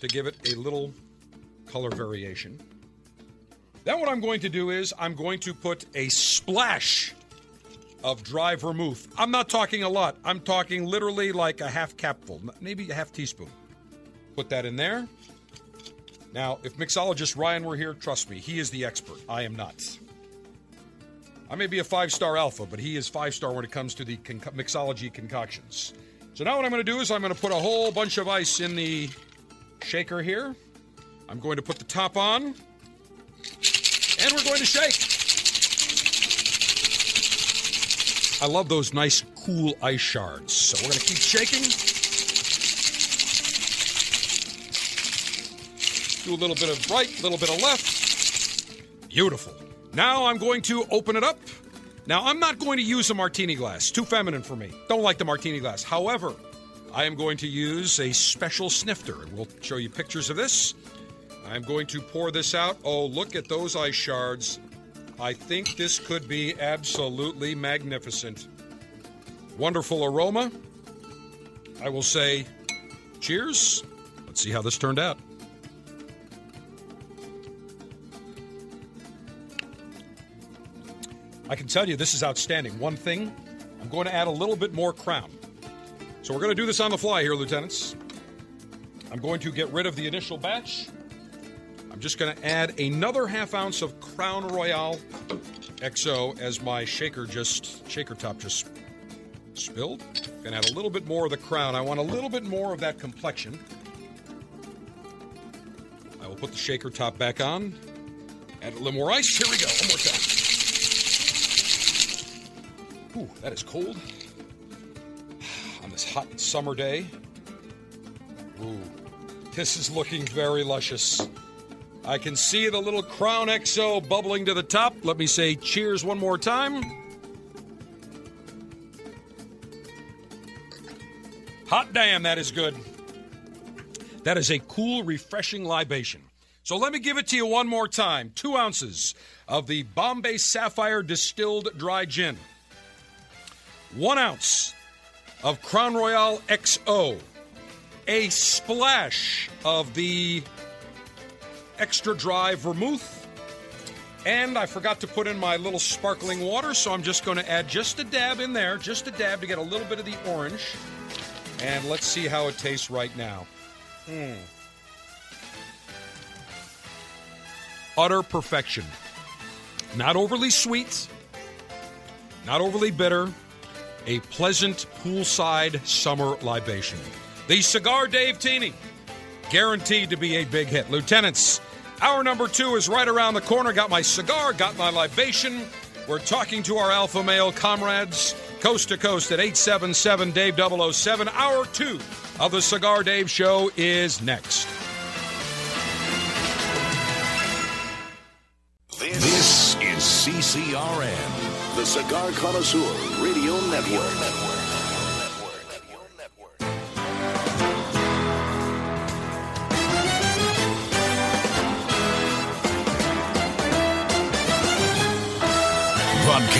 to give it a little color variation. Then, what I'm going to do is I'm going to put a splash of dry vermouth. I'm not talking a lot, I'm talking literally like a half capful, maybe a half teaspoon. Put that in there. Now, if mixologist Ryan were here, trust me, he is the expert. I am not. I may be a five star alpha, but he is five star when it comes to the mixology concoctions. So now what I'm going to do is I'm going to put a whole bunch of ice in the shaker here. I'm going to put the top on, and we're going to shake. I love those nice, cool ice shards. So we're going to keep shaking. Do a little bit of right, a little bit of left. Beautiful. Now I'm going to open it up. Now, I'm not going to use a martini glass. Too feminine for me. Don't like the martini glass. However, I am going to use a special snifter, and we'll show you pictures of this. I'm going to pour this out. Oh, look at those ice shards. I think this could be absolutely magnificent. Wonderful aroma. I will say cheers. Let's see how this turned out. I can tell you this is outstanding. One thing, I'm going to add a little bit more crown. So we're going to do this on the fly here, lieutenants. I'm going to get rid of the initial batch. I'm just going to add another half ounce of Crown Royal XO as my shaker just shaker top just spilled. Gonna add a little bit more of the crown. I want a little bit more of that complexion. I will put the shaker top back on. Add a little more ice. Here we go. One more time. Ooh, that is cold. On this hot summer day. Ooh, this is looking very luscious. I can see the little Crown XO bubbling to the top. Let me say cheers one more time. Hot damn, that is good. That is a cool, refreshing libation. So let me give it to you one more time. Two ounces of the Bombay Sapphire Distilled Dry Gin one ounce of Crown Royal XO, a splash of the extra dry vermouth, and I forgot to put in my little sparkling water, so I'm just going to add just a dab in there, just a dab to get a little bit of the orange. And let's see how it tastes right now. Mm. Utter perfection. Not overly sweet, not overly bitter, a pleasant poolside summer libation. The Cigar Dave Teeny, guaranteed to be a big hit. Lieutenants, hour number two is right around the corner. Got my cigar, got my libation. We're talking to our alpha male comrades coast to coast at 877 Dave 007. Hour two of the Cigar Dave Show is next. This is CCRN, the Cigar Connoisseur Radio Network.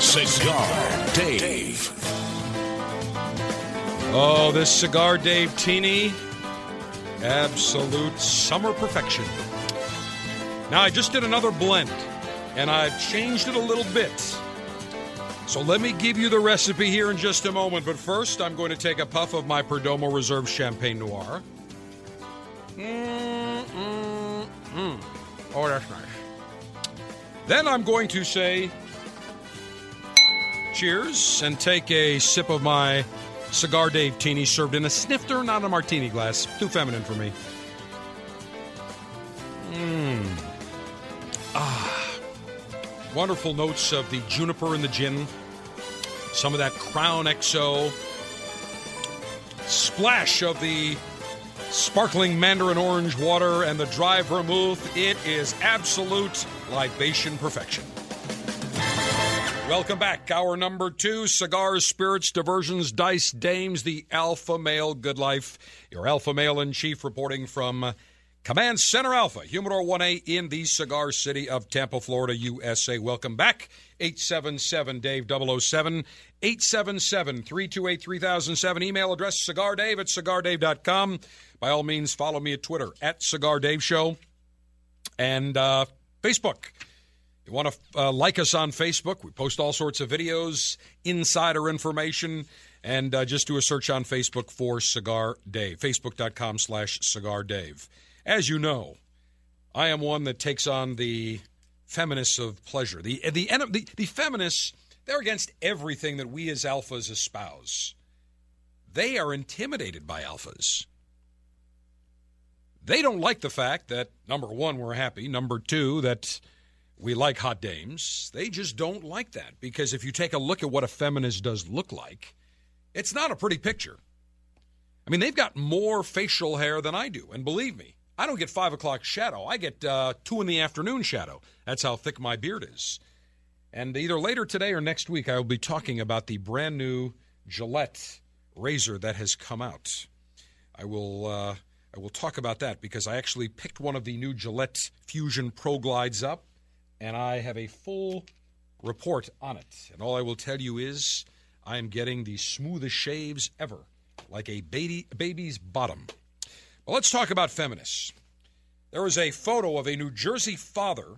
Cigar Dave. Oh, this Cigar Dave Teeny. absolute summer perfection. Now, I just did another blend, and I've changed it a little bit. So let me give you the recipe here in just a moment. But first, I'm going to take a puff of my Perdomo Reserve Champagne Noir. Mm, mm, mm. Oh, that's nice. Then I'm going to say cheers and take a sip of my Cigar Dave Teeny served in a snifter, not a martini glass. Too feminine for me. Mmm. Ah. Wonderful notes of the juniper and the gin. Some of that Crown XO. Splash of the sparkling mandarin orange water and the dry vermouth. It is absolute libation perfection. Welcome back. Hour number two cigars, spirits, diversions, dice, dames, the alpha male good life. Your alpha male in chief reporting from Command Center Alpha, Humidor 1A in the cigar city of Tampa, Florida, USA. Welcome back. 877 Dave 007, 877 328 3007. Email address cigardave at cigardave.com. By all means, follow me at Twitter at Cigar Dave Show and uh, Facebook. You want to uh, like us on Facebook? We post all sorts of videos, insider information, and uh, just do a search on Facebook for Cigar Dave. Facebook.com slash Cigar Dave. As you know, I am one that takes on the feminists of pleasure. The, the, the, the feminists, they're against everything that we as alphas espouse. They are intimidated by alphas. They don't like the fact that, number one, we're happy. Number two, that we like hot dames. They just don't like that because if you take a look at what a feminist does look like, it's not a pretty picture. I mean, they've got more facial hair than I do. And believe me, I don't get five o'clock shadow. I get uh, two in the afternoon shadow. That's how thick my beard is. And either later today or next week, I will be talking about the brand new Gillette razor that has come out. I will. Uh, I will talk about that because I actually picked one of the new Gillette Fusion Pro Glides up and I have a full report on it. And all I will tell you is I am getting the smoothest shaves ever, like a baby, baby's bottom. Well, let's talk about feminists. There was a photo of a New Jersey father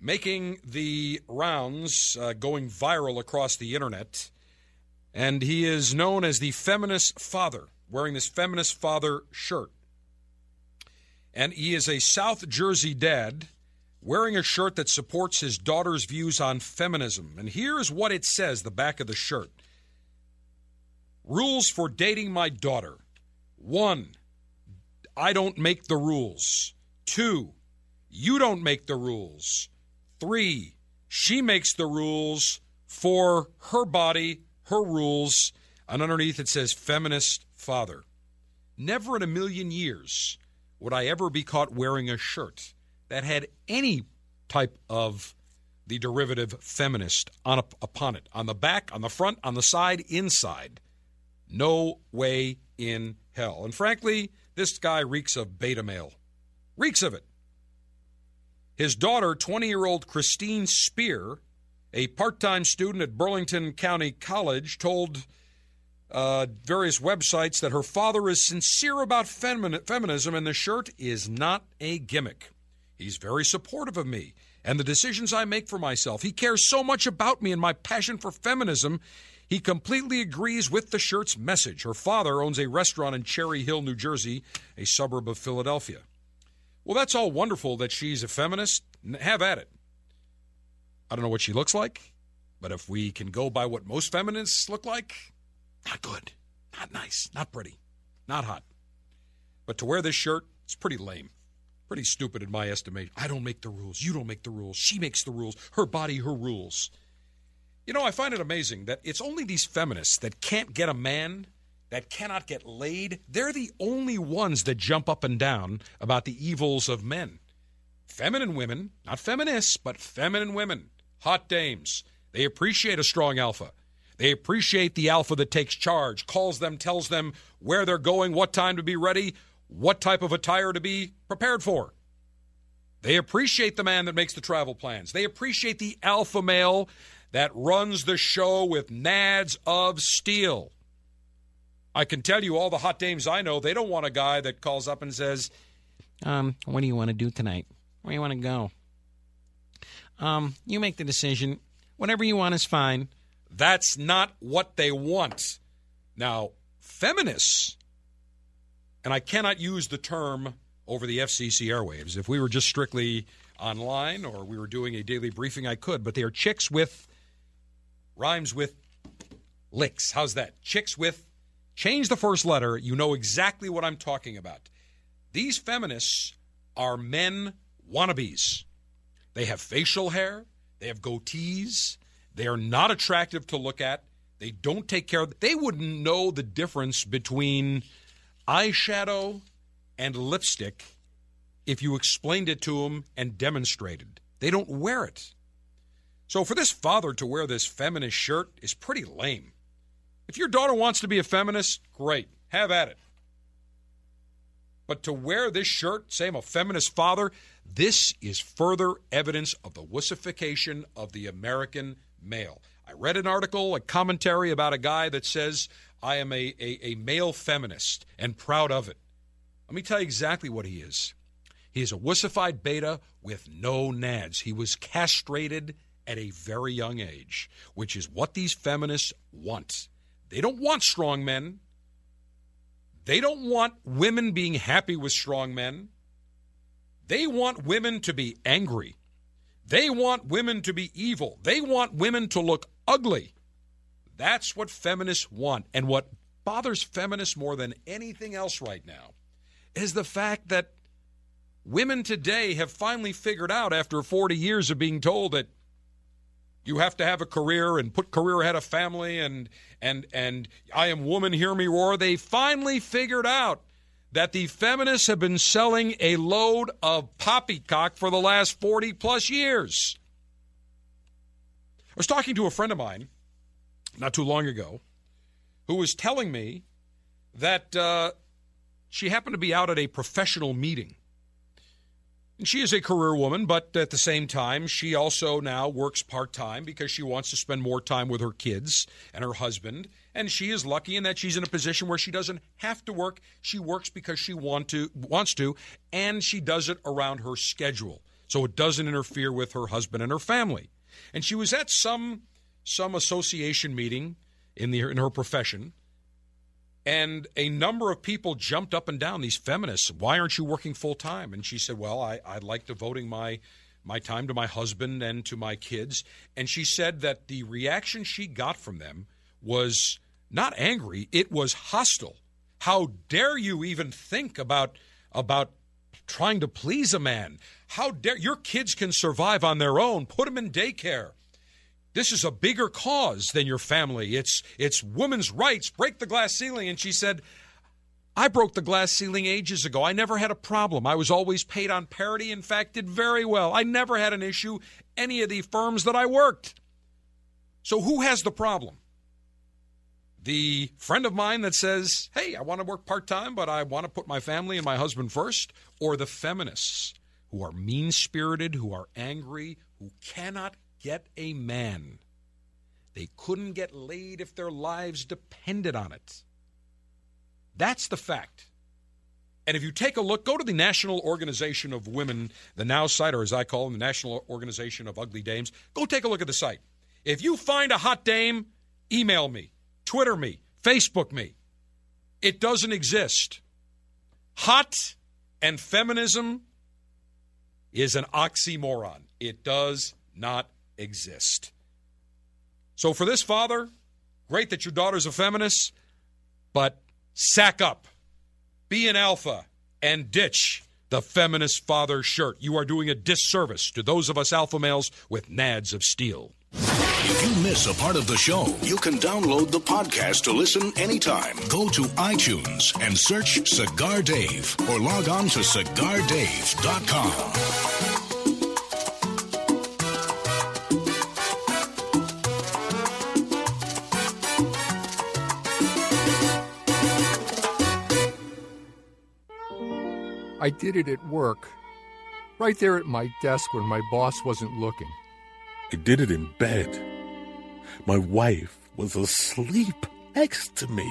making the rounds, uh, going viral across the internet, and he is known as the feminist father, wearing this feminist father shirt. And he is a South Jersey dad wearing a shirt that supports his daughter's views on feminism. And here's what it says the back of the shirt Rules for dating my daughter. One, I don't make the rules. Two, you don't make the rules. Three, she makes the rules for her body, her rules. And underneath it says feminist father. Never in a million years would I ever be caught wearing a shirt that had any type of the derivative feminist on upon it. On the back on the front on the side inside. No way in hell. And frankly this guy reeks of beta male. Reeks of it. His daughter 20-year-old christine spear a part-time student at burlington county college told uh, various websites that her father is sincere about femi- feminism and the shirt is not a gimmick He's very supportive of me and the decisions I make for myself. He cares so much about me and my passion for feminism. He completely agrees with the shirt's message. Her father owns a restaurant in Cherry Hill, New Jersey, a suburb of Philadelphia. Well, that's all wonderful that she's a feminist. Have at it. I don't know what she looks like, but if we can go by what most feminists look like, not good, not nice, not pretty, not hot. But to wear this shirt, it's pretty lame. Pretty stupid in my estimation. I don't make the rules. You don't make the rules. She makes the rules. Her body, her rules. You know, I find it amazing that it's only these feminists that can't get a man, that cannot get laid. They're the only ones that jump up and down about the evils of men. Feminine women, not feminists, but feminine women, hot dames. They appreciate a strong alpha. They appreciate the alpha that takes charge, calls them, tells them where they're going, what time to be ready, what type of attire to be prepared for. They appreciate the man that makes the travel plans. They appreciate the alpha male that runs the show with nads of steel. I can tell you, all the hot dames I know, they don't want a guy that calls up and says, um, what do you want to do tonight? Where do you want to go? Um, you make the decision. Whatever you want is fine. That's not what they want. Now, feminists and I cannot use the term over the FCC airwaves. If we were just strictly online or we were doing a daily briefing, I could, but they are chicks with rhymes with Licks. How's that? Chicks with change the first letter. You know exactly what I'm talking about. These feminists are men wannabes. They have facial hair, they have goatees, they are not attractive to look at. They don't take care of they wouldn't know the difference between eyeshadow and lipstick if you explained it to them and demonstrated. They don't wear it. So for this father to wear this feminist shirt is pretty lame. If your daughter wants to be a feminist, great. Have at it. But to wear this shirt, say I'm a feminist father, this is further evidence of the wussification of the American male. I read an article, a commentary about a guy that says, I am a, a, a male feminist and proud of it. Let me tell you exactly what he is. He is a wussified beta with no nads. He was castrated at a very young age, which is what these feminists want. They don't want strong men. They don't want women being happy with strong men. They want women to be angry. They want women to be evil. They want women to look ugly. That's what feminists want. And what bothers feminists more than anything else right now is the fact that women today have finally figured out, after 40 years of being told that you have to have a career and put career ahead of family and and and I am woman hear me roar they finally figured out that the feminists have been selling a load of poppycock for the last 40 plus years. I was talking to a friend of mine not too long ago who was telling me that uh, she happened to be out at a professional meeting and she is a career woman, but at the same time, she also now works part time because she wants to spend more time with her kids and her husband. And she is lucky in that she's in a position where she doesn't have to work. She works because she want to wants to, and she does it around her schedule, so it doesn't interfere with her husband and her family. And she was at some some association meeting in the in her profession, and a number of people jumped up and down, these feminists, why aren't you working full time? And she said, Well, I, I'd like devoting my my time to my husband and to my kids. And she said that the reaction she got from them was not angry, it was hostile. How dare you even think about about trying to please a man? How dare your kids can survive on their own? Put them in daycare. This is a bigger cause than your family. It's it's women's rights. Break the glass ceiling. And she said, I broke the glass ceiling ages ago. I never had a problem. I was always paid on parity. In fact, did very well. I never had an issue any of the firms that I worked. So who has the problem? The friend of mine that says, "Hey, I want to work part-time, but I want to put my family and my husband first," or the feminists who are mean-spirited, who are angry, who cannot get a man. They couldn't get laid if their lives depended on it. That's the fact. And if you take a look, go to the National Organization of Women, the Now site, or as I call them, the National Organization of Ugly Dames. Go take a look at the site. If you find a hot dame, email me, Twitter me, Facebook me. It doesn't exist. Hot and feminism is an oxymoron. It does not exist. So for this father, great that your daughter's a feminist, but sack up, be an alpha, and ditch the feminist father shirt. You are doing a disservice to those of us alpha males with nads of steel. If you miss a part of the show, you can download the podcast to listen anytime. Go to iTunes and search Cigar Dave or log on to cigardave.com. I did it at work, right there at my desk when my boss wasn't looking. I did it in bed. My wife was asleep next to me.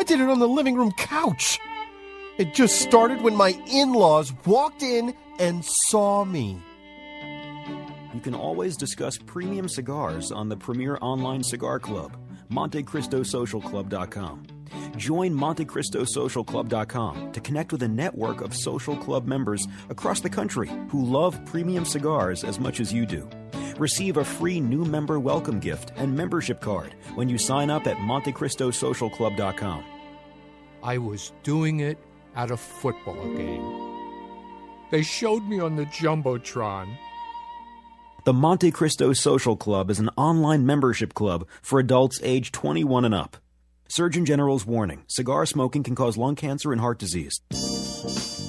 I did it on the living room couch. It just started when my in laws walked in and saw me. You can always discuss premium cigars on the premier online cigar club, MonteCristoSocialClub.com. Join MonteCristoSocialClub.com to connect with a network of social club members across the country who love premium cigars as much as you do. Receive a free new member welcome gift and membership card when you sign up at MonteCristoSocialClub.com. I was doing it at a football game. They showed me on the Jumbotron. The Monte Cristo Social Club is an online membership club for adults age 21 and up. Surgeon General's warning cigar smoking can cause lung cancer and heart disease.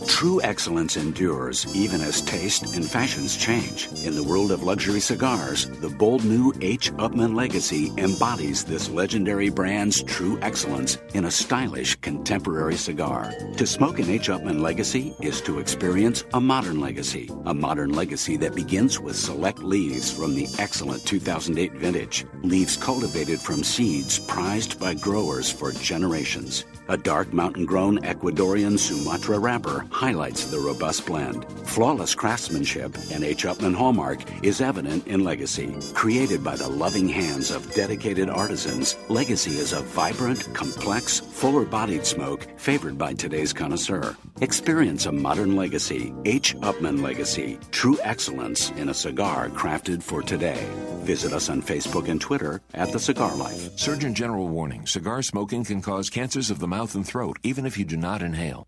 True excellence endures even as taste and fashions change. In the world of luxury cigars, the bold new H. Upmann Legacy embodies this legendary brand's true excellence in a stylish contemporary cigar. To smoke an H. Upmann Legacy is to experience a modern legacy, a modern legacy that begins with select leaves from the excellent 2008 vintage, leaves cultivated from seeds prized by growers for generations. A dark mountain grown Ecuadorian Sumatra wrapper highlights the robust blend. Flawless craftsmanship and H. Upmann hallmark is evident in Legacy. Created by the loving hands of dedicated artisans, Legacy is a vibrant, complex, fuller bodied smoke favored by today's connoisseur. Experience a modern legacy, H. Upmann Legacy, true excellence in a cigar crafted for today. Visit us on Facebook and Twitter at The Cigar Life. Surgeon General warning cigar smoking can cause cancers of the mouth and throat, even if you do not inhale.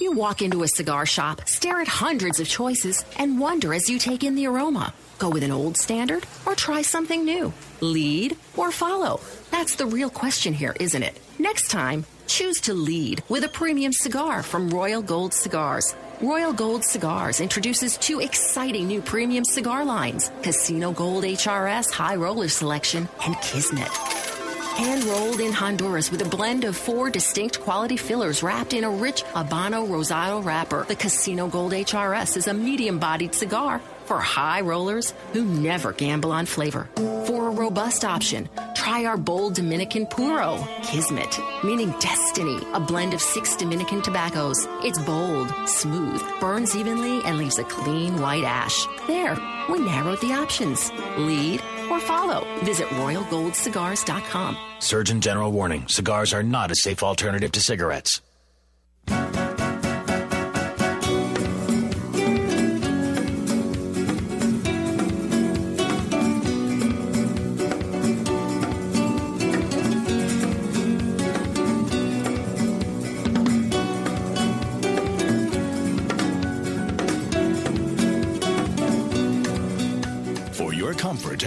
You walk into a cigar shop, stare at hundreds of choices, and wonder as you take in the aroma. Go with an old standard or try something new? Lead or follow? That's the real question here, isn't it? Next time, choose to lead with a premium cigar from Royal Gold Cigars. Royal Gold Cigars introduces two exciting new premium cigar lines Casino Gold HRS High Roller Selection and Kismet. Hand rolled in Honduras with a blend of four distinct quality fillers wrapped in a rich Habano Rosado wrapper. The Casino Gold HRS is a medium bodied cigar for high rollers who never gamble on flavor. For a robust option, try our bold Dominican Puro, Kismet, meaning destiny, a blend of six Dominican tobaccos. It's bold, smooth, burns evenly, and leaves a clean white ash. There, we narrowed the options. Lead or follow. Visit RoyalGoldCigars.com. Surgeon General warning cigars are not a safe alternative to cigarettes.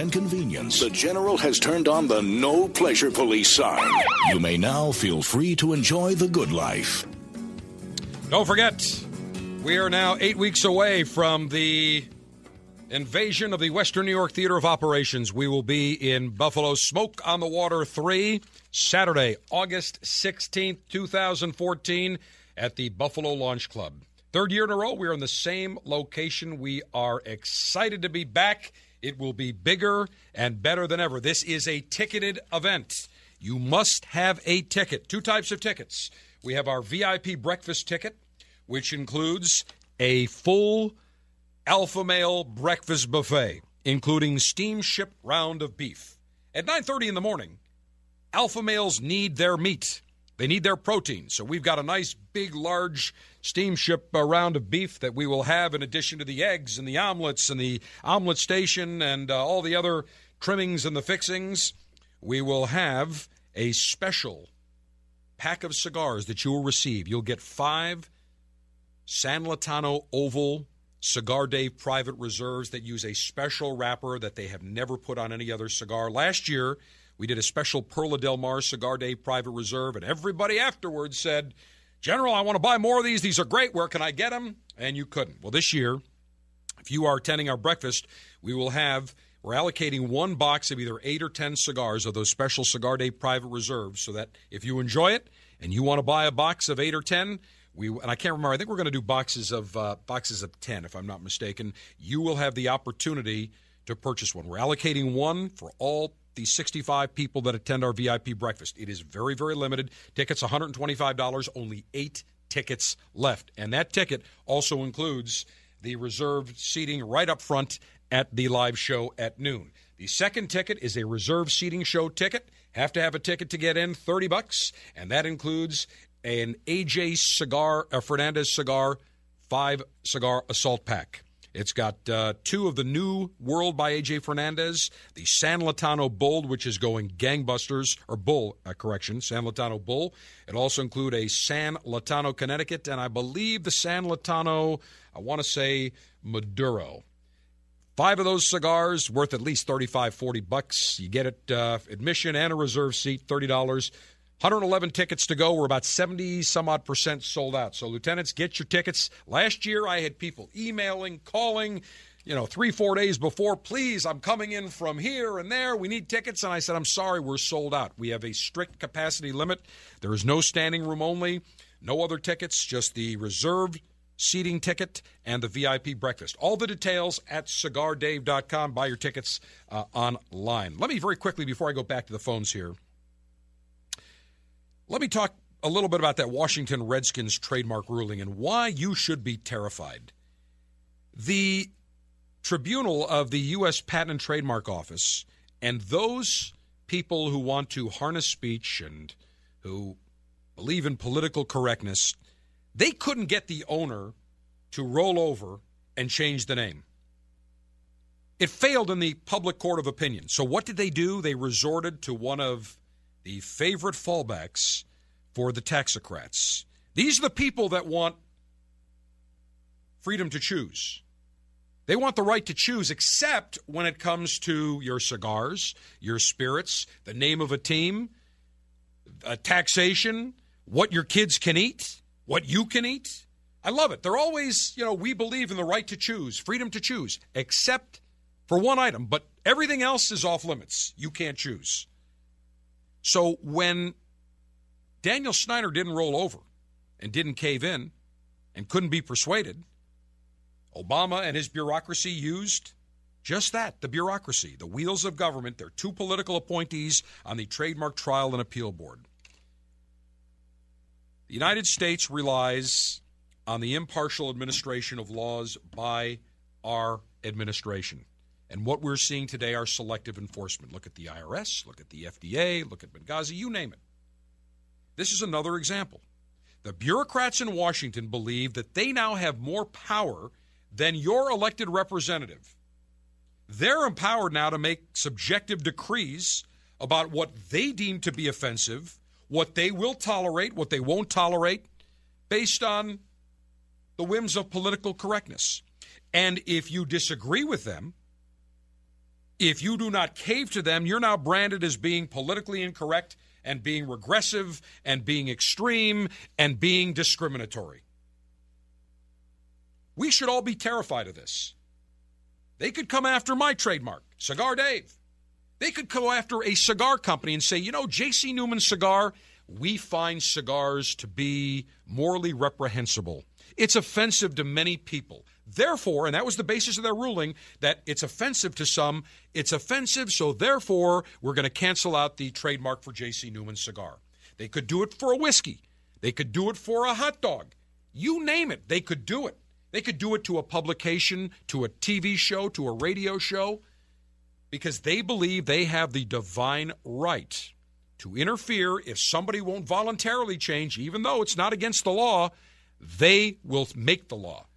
And convenience, the General has turned on the No Pleasure Police sign. You may now feel free to enjoy the good life. Don't forget, we are now eight weeks away from the invasion of the Western New York Theater of Operations. We will be in Buffalo Smoke on the Water 3, Saturday, August 16th, 2014, at the Buffalo Launch Club. Third year in a row, we're in the same location. We are excited to be back. It will be bigger and better than ever. This is a ticketed event. You must have a ticket. Two types of tickets. We have our VIP breakfast ticket, which includes a full alpha male breakfast buffet, including steamship round of beef. At 9:30 in the morning, alpha males need their meat. They need their protein. So we've got a nice big large steamship round of beef that we will have in addition to the eggs and the omelets and the omelet station and uh, all the other trimmings and the fixings. We will have a special pack of cigars that you will receive. You'll get 5 San Lotano Oval Cigar Day private reserves that use a special wrapper that they have never put on any other cigar. Last year, we did a special Perla Del Mar Cigar Day private reserve, and everybody afterwards said, General, I want to buy more of these. These are great. Where can I get them? And you couldn't. Well, this year, if you are attending our breakfast, we will have, we're allocating one box of either eight or 10 cigars of those special Cigar Day private reserves so that if you enjoy it and you want to buy a box of eight or 10, we, and I can't remember. I think we're going to do boxes of uh, boxes of ten, if I'm not mistaken. You will have the opportunity to purchase one. We're allocating one for all the 65 people that attend our VIP breakfast. It is very, very limited. Tickets $125. Only eight tickets left, and that ticket also includes the reserved seating right up front at the live show at noon. The second ticket is a reserved seating show ticket. Have to have a ticket to get in, 30 bucks, and that includes an AJ cigar, a Fernandez cigar, five cigar assault pack. It's got uh, two of the new World by AJ Fernandez, the San Lotano Bull, which is going gangbusters, or Bull, uh, correction, San Lotano Bull. It also include a San Lotano Connecticut, and I believe the San Lotano, I want to say Maduro. Five of those cigars worth at least 35, 40 bucks. You get it uh, admission and a reserve seat, $30. 111 tickets to go. We're about 70 some odd percent sold out. So, lieutenants, get your tickets. Last year, I had people emailing, calling, you know, three, four days before, please, I'm coming in from here and there. We need tickets. And I said, I'm sorry, we're sold out. We have a strict capacity limit. There is no standing room only, no other tickets, just the reserved seating ticket and the VIP breakfast. All the details at cigardave.com. Buy your tickets uh, online. Let me very quickly, before I go back to the phones here, let me talk a little bit about that Washington Redskins trademark ruling and why you should be terrified. The tribunal of the U.S. Patent and Trademark Office and those people who want to harness speech and who believe in political correctness, they couldn't get the owner to roll over and change the name. It failed in the public court of opinion. So, what did they do? They resorted to one of the favorite fallbacks for the taxocrats. These are the people that want freedom to choose. They want the right to choose, except when it comes to your cigars, your spirits, the name of a team, a taxation, what your kids can eat, what you can eat. I love it. They're always, you know, we believe in the right to choose, freedom to choose, except for one item, but everything else is off limits. You can't choose. So when Daniel Snyder didn't roll over and didn't cave in and couldn't be persuaded, Obama and his bureaucracy used just that the bureaucracy, the wheels of government. They're two political appointees on the Trademark Trial and Appeal Board. The United States relies on the impartial administration of laws by our administration. And what we're seeing today are selective enforcement. Look at the IRS, look at the FDA, look at Benghazi, you name it. This is another example. The bureaucrats in Washington believe that they now have more power than your elected representative. They're empowered now to make subjective decrees about what they deem to be offensive, what they will tolerate, what they won't tolerate, based on the whims of political correctness. And if you disagree with them, if you do not cave to them, you're now branded as being politically incorrect and being regressive and being extreme and being discriminatory. We should all be terrified of this. They could come after my trademark, Cigar Dave. They could go after a cigar company and say, you know, J.C. Newman cigar, we find cigars to be morally reprehensible. It's offensive to many people. Therefore, and that was the basis of their ruling, that it's offensive to some. It's offensive, so therefore, we're going to cancel out the trademark for J.C. Newman cigar. They could do it for a whiskey. They could do it for a hot dog. You name it, they could do it. They could do it to a publication, to a TV show, to a radio show, because they believe they have the divine right to interfere if somebody won't voluntarily change, even though it's not against the law. They will make the law.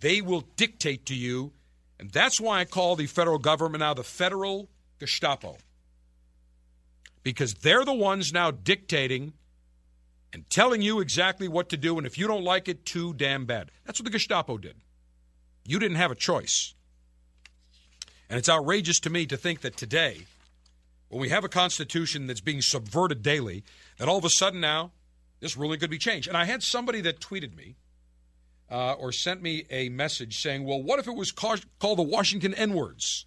They will dictate to you. And that's why I call the federal government now the federal Gestapo. Because they're the ones now dictating and telling you exactly what to do. And if you don't like it, too damn bad. That's what the Gestapo did. You didn't have a choice. And it's outrageous to me to think that today, when we have a constitution that's being subverted daily, that all of a sudden now this ruling could be changed. And I had somebody that tweeted me uh, or sent me a message saying, well, what if it was called, the Washington N words?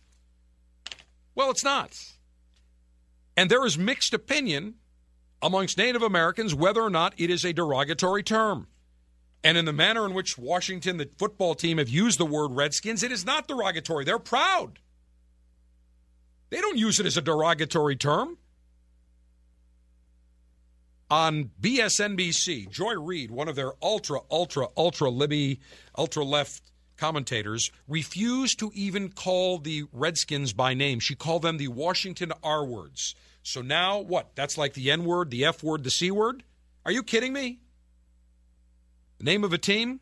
Well, it's not. And there is mixed opinion amongst Native Americans whether or not it is a derogatory term. And in the manner in which Washington, the football team, have used the word Redskins, it is not derogatory. They're proud. They don't use it as a derogatory term on BSNBC, Joy Reid, one of their ultra, ultra, ultra libby, ultra left commentators, refused to even call the Redskins by name. She called them the Washington R words. So now what? That's like the N word, the F word, the C word? Are you kidding me? The name of a team?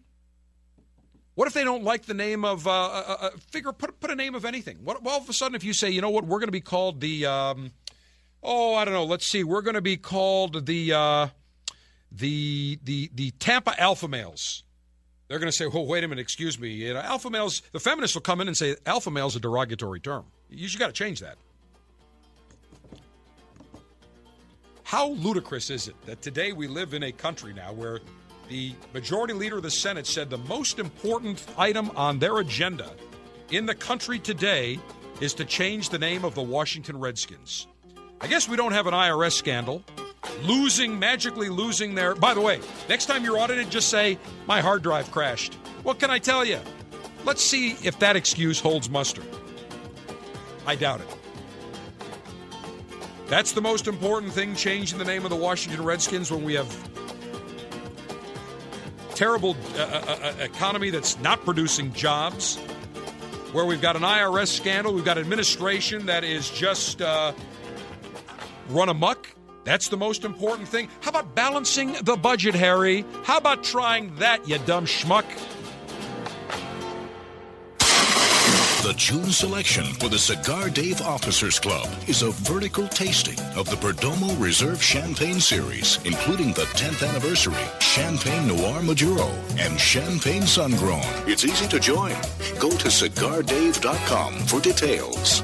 What if they don't like the name of uh, uh, uh, figure? Put put a name of anything. What well, all of a sudden if you say, you know what, we're going to be called the um, oh I don't know. Let's see, we're going to be called the uh, the the the Tampa Alpha Males. They're going to say, "Well, wait a minute, excuse me." You know, alpha males. The feminists will come in and say, "Alpha male's is a derogatory term." You just got to change that. How ludicrous is it that today we live in a country now where the majority leader of the Senate said the most important item on their agenda in the country today is to change the name of the Washington Redskins. I guess we don't have an IRS scandal. Losing, magically losing their. By the way, next time you're audited, just say, my hard drive crashed. What can I tell you? Let's see if that excuse holds muster. I doubt it. That's the most important thing, changing the name of the Washington Redskins when we have terrible uh, uh, uh, economy that's not producing jobs, where we've got an IRS scandal, we've got administration that is just uh, run amok. That's the most important thing. How about balancing the budget, Harry? How about trying that, you dumb schmuck? The June selection for the Cigar Dave Officers Club is a vertical tasting of the Perdomo Reserve Champagne Series, including the 10th anniversary Champagne Noir Maduro and Champagne Sungrown. It's easy to join. Go to cigardave.com for details.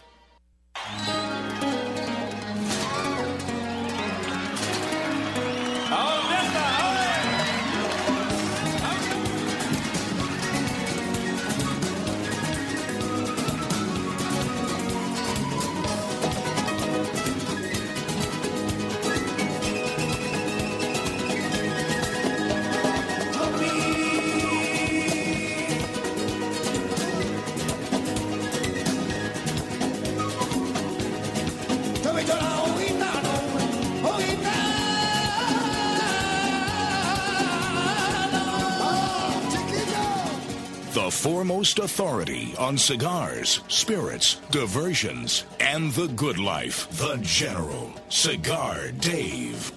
authority on cigars, spirits, diversions, and the good life. The General. Cigar Dave.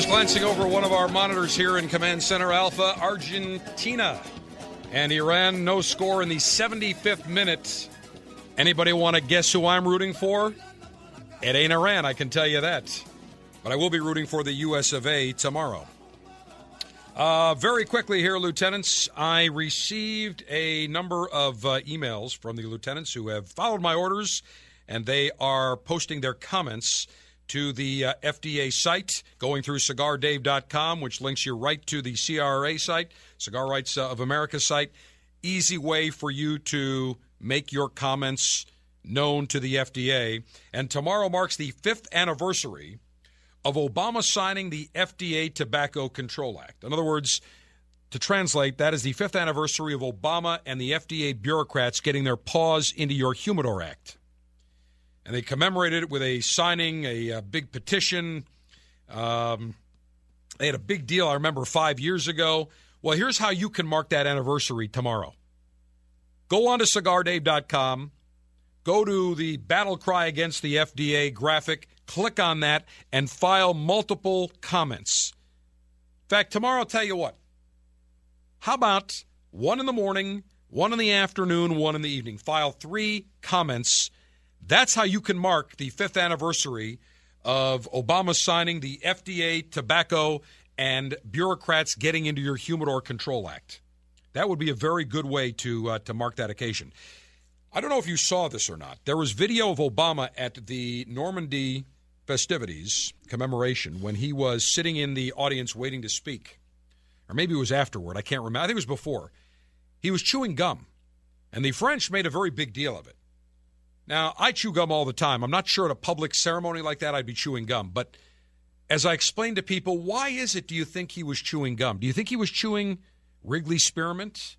Just glancing over one of our monitors here in Command Center Alpha, Argentina and Iran, no score in the 75th minute. Anybody want to guess who I'm rooting for? It ain't Iran, I can tell you that. But I will be rooting for the US of A tomorrow. Uh, very quickly here, lieutenants, I received a number of uh, emails from the lieutenants who have followed my orders, and they are posting their comments to the uh, FDA site, going through cigardave.com, which links you right to the CRA site, Cigar Rights uh, of America site. Easy way for you to make your comments known to the FDA. And tomorrow marks the fifth anniversary of Obama signing the FDA Tobacco Control Act. In other words, to translate, that is the fifth anniversary of Obama and the FDA bureaucrats getting their paws into your Humidor Act. And they commemorated it with a signing, a, a big petition. Um, they had a big deal, I remember, five years ago. Well, here's how you can mark that anniversary tomorrow. Go on to cigardave.com, go to the battle cry against the FDA graphic, click on that, and file multiple comments. In fact, tomorrow, I'll tell you what. How about one in the morning, one in the afternoon, one in the evening? File three comments. That's how you can mark the fifth anniversary of Obama signing the FDA tobacco and bureaucrats getting into your Humidor Control Act. That would be a very good way to uh, to mark that occasion. I don't know if you saw this or not. There was video of Obama at the Normandy festivities commemoration when he was sitting in the audience waiting to speak. Or maybe it was afterward. I can't remember. I think it was before. He was chewing gum. And the French made a very big deal of it. Now, I chew gum all the time. I'm not sure at a public ceremony like that I'd be chewing gum. But as I explained to people, why is it do you think he was chewing gum? Do you think he was chewing Wrigley Spearmint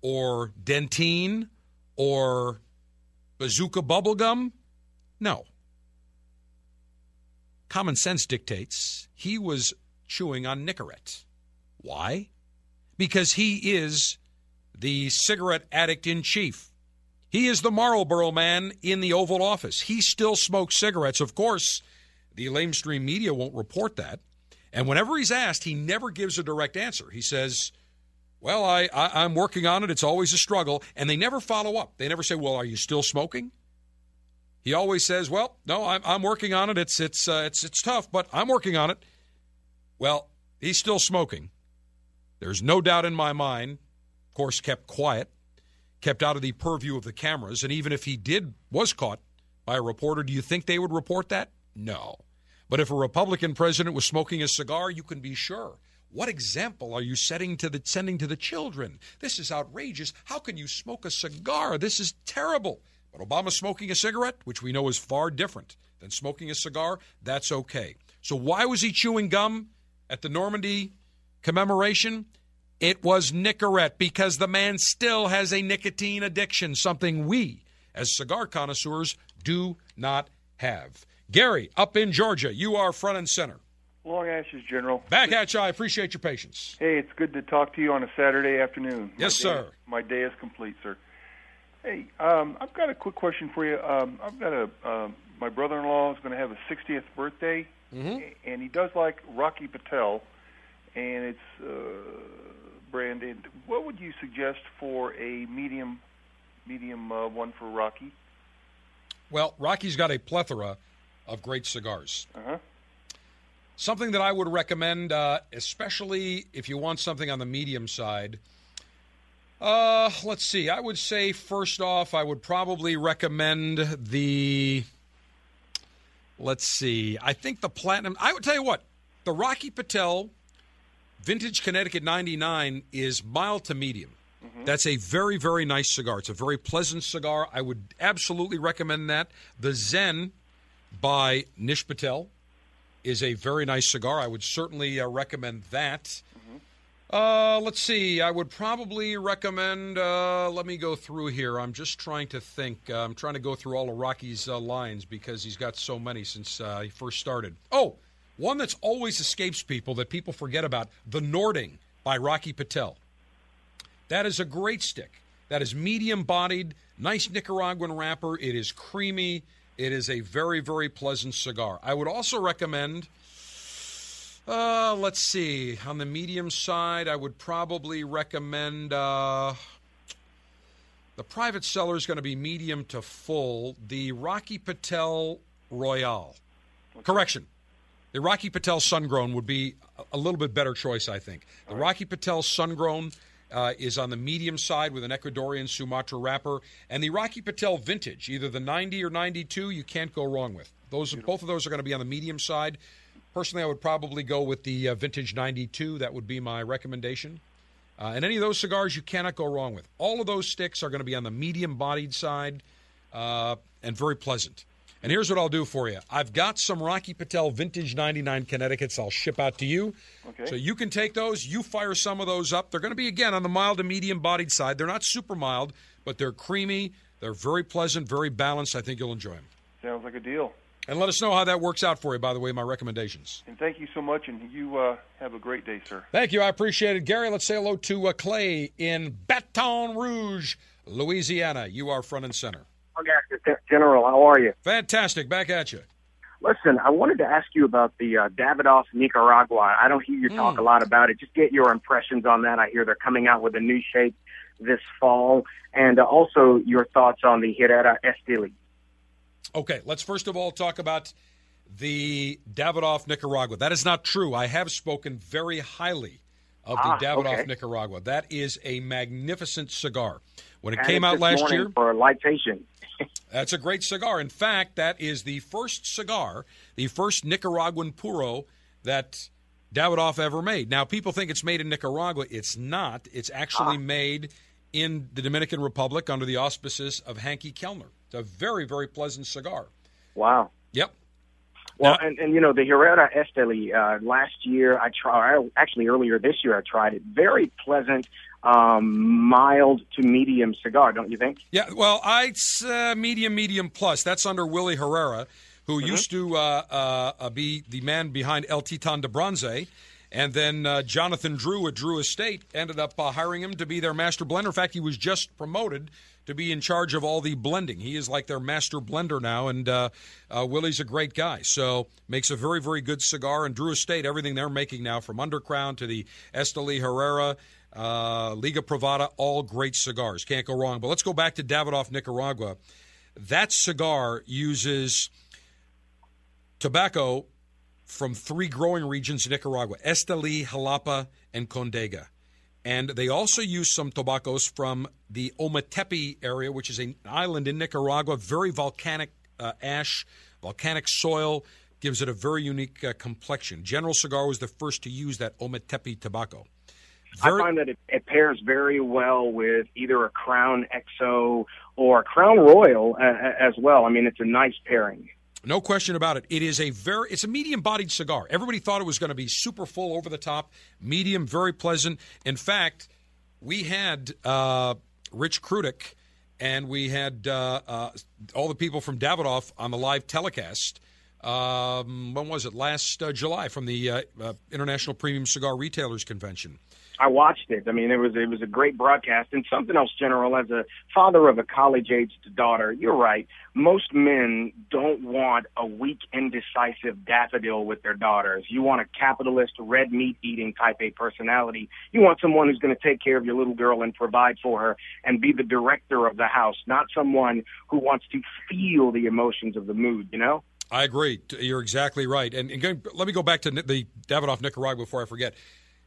or Dentyne or Bazooka Bubblegum? No. Common sense dictates he was chewing on Nicorette. Why? Because he is the cigarette addict in chief. He is the Marlboro man in the Oval Office. He still smokes cigarettes. Of course, the lamestream media won't report that. And whenever he's asked, he never gives a direct answer. He says, Well, I, I, am working on it. It's always a struggle. And they never follow up. They never say, Well, are you still smoking? He always says, Well, no, I'm, I'm working on it. It's, it's, uh, it's, it's tough, but I'm working on it. Well, he's still smoking. There's no doubt in my mind, of course, kept quiet kept out of the purview of the cameras. And even if he did was caught by a reporter, do you think they would report that? No. But if a Republican president was smoking a cigar, you can be sure. What example are you setting to the sending to the children? This is outrageous. How can you smoke a cigar? This is terrible. But Obama smoking a cigarette, which we know is far different than smoking a cigar, that's okay. So why was he chewing gum at the Normandy commemoration? It was Nicorette because the man still has a nicotine addiction, something we, as cigar connoisseurs, do not have. Gary, up in Georgia, you are front and center. Long Ashes, General. Back at you. I appreciate your patience. Hey, it's good to talk to you on a Saturday afternoon. Yes, my sir. Day, my day is complete, sir. Hey, um, I've got a quick question for you. Um, I've got a uh, my brother-in-law is going to have a 60th birthday, mm-hmm. and he does like Rocky Patel, and it's uh, branded. What would you suggest for a medium, medium uh, one for Rocky? Well, Rocky's got a plethora of great cigars. Uh-huh. Something that I would recommend, uh, especially if you want something on the medium side. Uh, let's see. I would say first off, I would probably recommend the. Let's see. I think the platinum. I would tell you what, the Rocky Patel Vintage Connecticut 99 is mild to medium. Mm-hmm. That's a very, very nice cigar. It's a very pleasant cigar. I would absolutely recommend that. The Zen by Nish Patel is a very nice cigar. I would certainly uh, recommend that. Mm-hmm. Uh, let's see. I would probably recommend. Uh, let me go through here. I'm just trying to think. Uh, I'm trying to go through all of Rocky's uh, lines because he's got so many since uh, he first started. Oh, one that's always escapes people that people forget about The Nording by Rocky Patel. That is a great stick. That is medium bodied, nice Nicaraguan wrapper. It is creamy. It is a very, very pleasant cigar. I would also recommend, uh, let's see, on the medium side, I would probably recommend. Uh, the private seller is going to be medium to full. The Rocky Patel Royale. Correction. The Rocky Patel Sungrown would be a little bit better choice, I think. The Rocky Patel Sungrown uh, is on the medium side with an Ecuadorian Sumatra wrapper, and the Rocky Patel Vintage, either the 90 or 92, you can't go wrong with. Those, both of those are going to be on the medium side. Personally, I would probably go with the uh, Vintage 92. That would be my recommendation. Uh, and any of those cigars, you cannot go wrong with. All of those sticks are going to be on the medium-bodied side uh, and very pleasant. And here's what I'll do for you. I've got some Rocky Patel Vintage 99 Connecticut's I'll ship out to you. Okay. So you can take those. You fire some of those up. They're going to be, again, on the mild to medium bodied side. They're not super mild, but they're creamy. They're very pleasant, very balanced. I think you'll enjoy them. Sounds like a deal. And let us know how that works out for you, by the way, my recommendations. And thank you so much, and you uh, have a great day, sir. Thank you. I appreciate it. Gary, let's say hello to uh, Clay in Baton Rouge, Louisiana. You are front and center. General, how are you? Fantastic. Back at you. Listen, I wanted to ask you about the uh, Davidoff Nicaragua. I don't hear you talk Mm. a lot about it. Just get your impressions on that. I hear they're coming out with a new shape this fall, and uh, also your thoughts on the Herrera Esteli. Okay, let's first of all talk about the Davidoff Nicaragua. That is not true. I have spoken very highly of Ah, the Davidoff okay. Nicaragua. That is a magnificent cigar. When it And came out last year, for a lightation. That's a great cigar. In fact, that is the first cigar, the first Nicaraguan puro that Davidoff ever made. Now, people think it's made in Nicaragua. It's not. It's actually made in the Dominican Republic under the auspices of Henke Kelner. It's a very, very pleasant cigar. Wow. Yep. Well, and, and you know the Herrera Esteli. Uh, last year I tried. Actually, earlier this year I tried it. Very pleasant, um, mild to medium cigar. Don't you think? Yeah, well, I it's uh, medium, medium plus. That's under Willie Herrera, who Mhm. used to uh, uh, uh, be the man behind El Titan de Bronze. And then uh, Jonathan Drew at Drew Estate ended up uh, hiring him to be their master blender. In fact, he was just promoted to be in charge of all the blending. He is like their master blender now, and uh, uh, Willie's a great guy. So makes a very, very good cigar. And Drew Estate, everything they're making now, from Undercrown to the Esteli Herrera, uh, Liga Privada, all great cigars. Can't go wrong. But let's go back to Davidoff, Nicaragua. That cigar uses tobacco from three growing regions in Nicaragua Esteli, Jalapa, and Condega. And they also use some tobaccos from the Ometepe area, which is an island in Nicaragua, very volcanic uh, ash, volcanic soil, gives it a very unique uh, complexion. General Cigar was the first to use that Ometepe tobacco. I find that it, it pairs very well with either a Crown XO or a Crown Royal uh, as well. I mean, it's a nice pairing. No question about it. It is a very it's a medium-bodied cigar. Everybody thought it was going to be super full over the top, medium, very pleasant. In fact, we had uh, Rich Krudik and we had uh, uh, all the people from Davidoff on the live telecast. Um, when was it? Last uh, July from the uh, uh, International Premium Cigar Retailers Convention. I watched it. I mean, it was it was a great broadcast. And something else, General, as a father of a college-aged daughter, you're right. Most men don't want a weak, indecisive daffodil with their daughters. You want a capitalist, red meat eating type A personality. You want someone who's going to take care of your little girl and provide for her and be the director of the house, not someone who wants to feel the emotions of the mood. You know. I agree. You're exactly right. And, and let me go back to the Davidoff Nicaragua before I forget.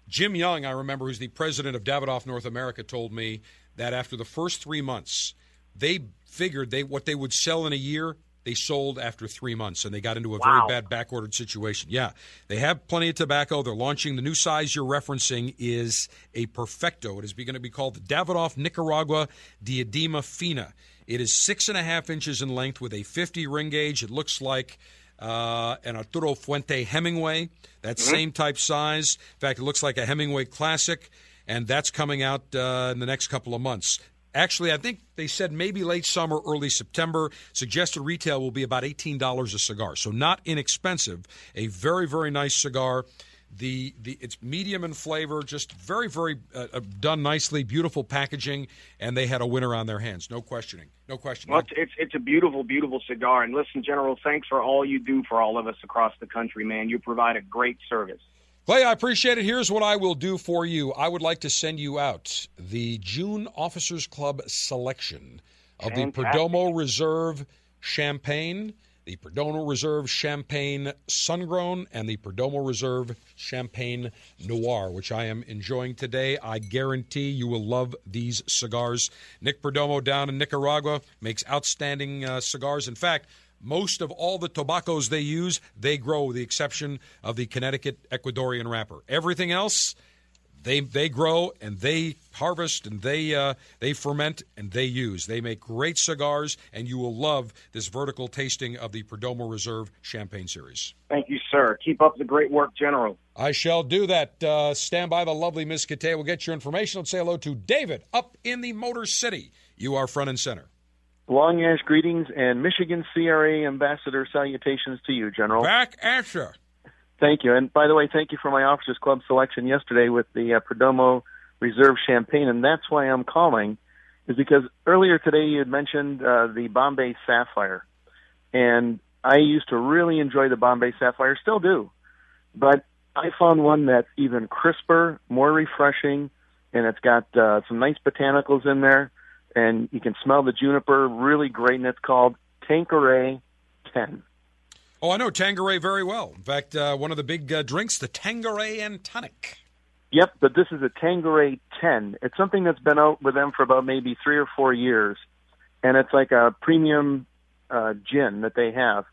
Jim Young, I remember, who's the president of Davidoff North America, told me that after the first three months, they figured they what they would sell in a year, they sold after three months, and they got into a Wow. very bad backordered situation. Yeah, they have plenty of tobacco. They're launching the new size you're referencing is a perfecto. It is going to be called the Davidoff Nicaragua Diadema Fina. It is six and a half inches in length with a 50 ring gauge. It looks like uh, an Arturo Fuente Hemingway, that Mhm. same type size. In fact, it looks like a Hemingway Classic, and that's coming out uh, in the next couple of months. Actually, I think they said maybe late summer, early September. Suggested retail will be about $18 a cigar, so not inexpensive. A very, very nice cigar. The, the it's medium in flavor, just very very uh, uh, done nicely, beautiful packaging, and they had a winner on their hands, no questioning, no question. Well, it's, it's it's a beautiful, beautiful cigar. And listen, General, thanks for all you do for all of us across the country, man. You provide a great service. Clay, I appreciate it. Here's what I will do for you. I would like to send you out the June Officers Club selection of the Perdomo Reserve Champagne, the Perdomo Reserve Champagne Sungrown, and the Perdomo Reserve Champagne Noir, which I am enjoying today. I guarantee you will love these cigars. Nick Perdomo down in Nicaragua makes outstanding uh, cigars. In fact, most of all the tobaccos they use, they grow, with the exception of the Connecticut Ecuadorian wrapper. Everything else, they they grow and they harvest and they uh, they ferment and they use. They make great cigars, and you will love this vertical tasting of the Perdomo Reserve Champagne Series. Thank you, sir. Keep up the great work, General. I shall do that. Uh, stand by the lovely Miss Kate. We'll get your information. Let's say hello to David up in the Motor City. You are front and center. Long Ash greetings and Michigan CRA ambassador salutations to you, General. Back at you. Thank you. And by the way, thank you for my Officers Club selection yesterday with the uh, Perdomo Reserve Champagne. And that's why I'm calling, is because earlier today you had mentioned uh, the Bombay Sapphire. And I used to really enjoy the Bombay Sapphire, still do. But I found one that's even crisper, more refreshing, and it's got uh, some nice botanicals in there and you can smell the juniper really great, and it's called Tanqueray 10. Oh, I know Tanqueray very well. In fact, uh, one of the big uh, drinks, the Tanqueray and tonic. Yep, but this is a Tanqueray 10. It's something that's been out with them for about maybe three or four years, and it's like a premium uh, gin that they have.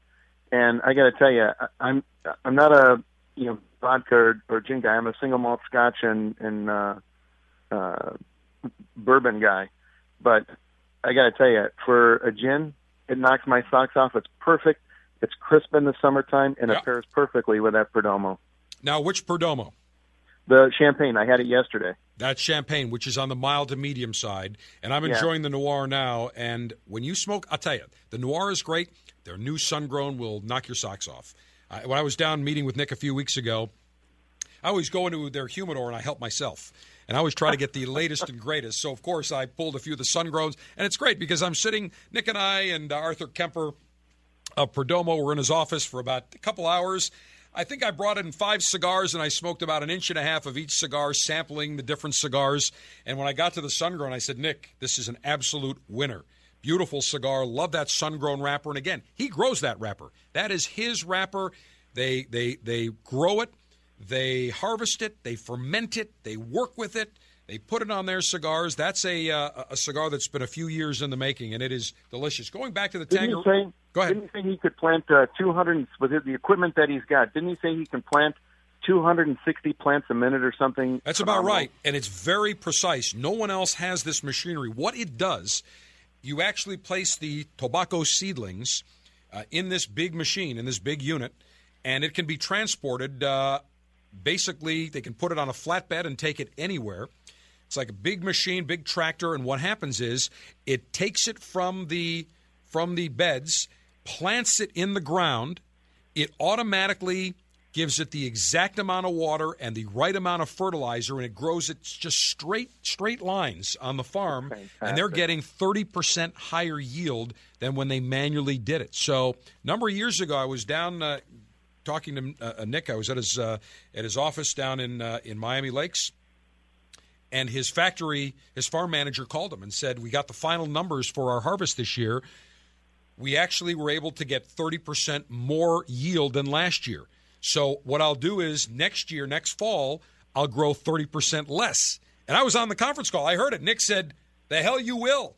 And I got to tell you, I'm I'm not a you know vodka or, or gin guy. I'm a single malt Scotch and and uh, uh, bourbon guy. But I got to tell you, for a gin, it knocks my socks off. It's perfect. It's crisp in the summertime, and it pairs perfectly with that Perdomo. Now, which Perdomo? The champagne. I had it yesterday. That's champagne, which is on the mild to medium side, and I'm Yeah. enjoying the noir now. And when you smoke, I'll tell you, the noir is great. Their new sun grown will knock your socks off. I, when I was down meeting with Nick a few weeks ago, I always go into their humidor and I help myself. And I always try to get the latest and greatest. So, of course, I pulled a few of the sun grows. And it's great because I'm sitting, Nick and I and uh, Arthur Kemper of Perdomo were in his office for about a couple hours. I think I brought in five cigars and I smoked about an inch and a half of each cigar, sampling the different cigars. And when I got to the sun grown, I said, Nick, this is an absolute winner. Beautiful cigar. Love that sun grown wrapper. And again, he grows that wrapper. That is his wrapper. They they they grow it, they harvest it, they ferment it, they work with it, they put it on their cigars. That's a uh, a cigar that's been a few years in the making, and it is delicious. Going back to the Didn't he Tangerine. say? Go ahead. Didn't he say he could plant uh, 200 with the equipment that he's got? Didn't he say he can plant 260 plants a minute or something? That's about right, and it's very precise. No one else has this machinery. What it does, you actually place the tobacco seedlings uh, in this big machine, in this big unit, and it can be transported. Uh, basically, they can put it on a flatbed and take it anywhere. It's like a big machine, big tractor, and what happens is it takes it from the from the beds, plants it in the ground. It automatically gives it the exact amount of water and the right amount of fertilizer, and it grows it just straight straight lines on the farm, and they're getting thirty percent higher yield than when they manually did it. So, a number of years ago, I was down. Uh, Talking to uh, Nick, I was at his uh, at his office down in uh, in Miami Lakes, and his factory, his farm manager called him and said, "We got the final numbers for our harvest this year. We actually were able to get 30% more yield than last year. So what I'll do is next year, next fall, I'll grow 30% less." And I was on the conference call. I heard it. Nick said, "The hell you will."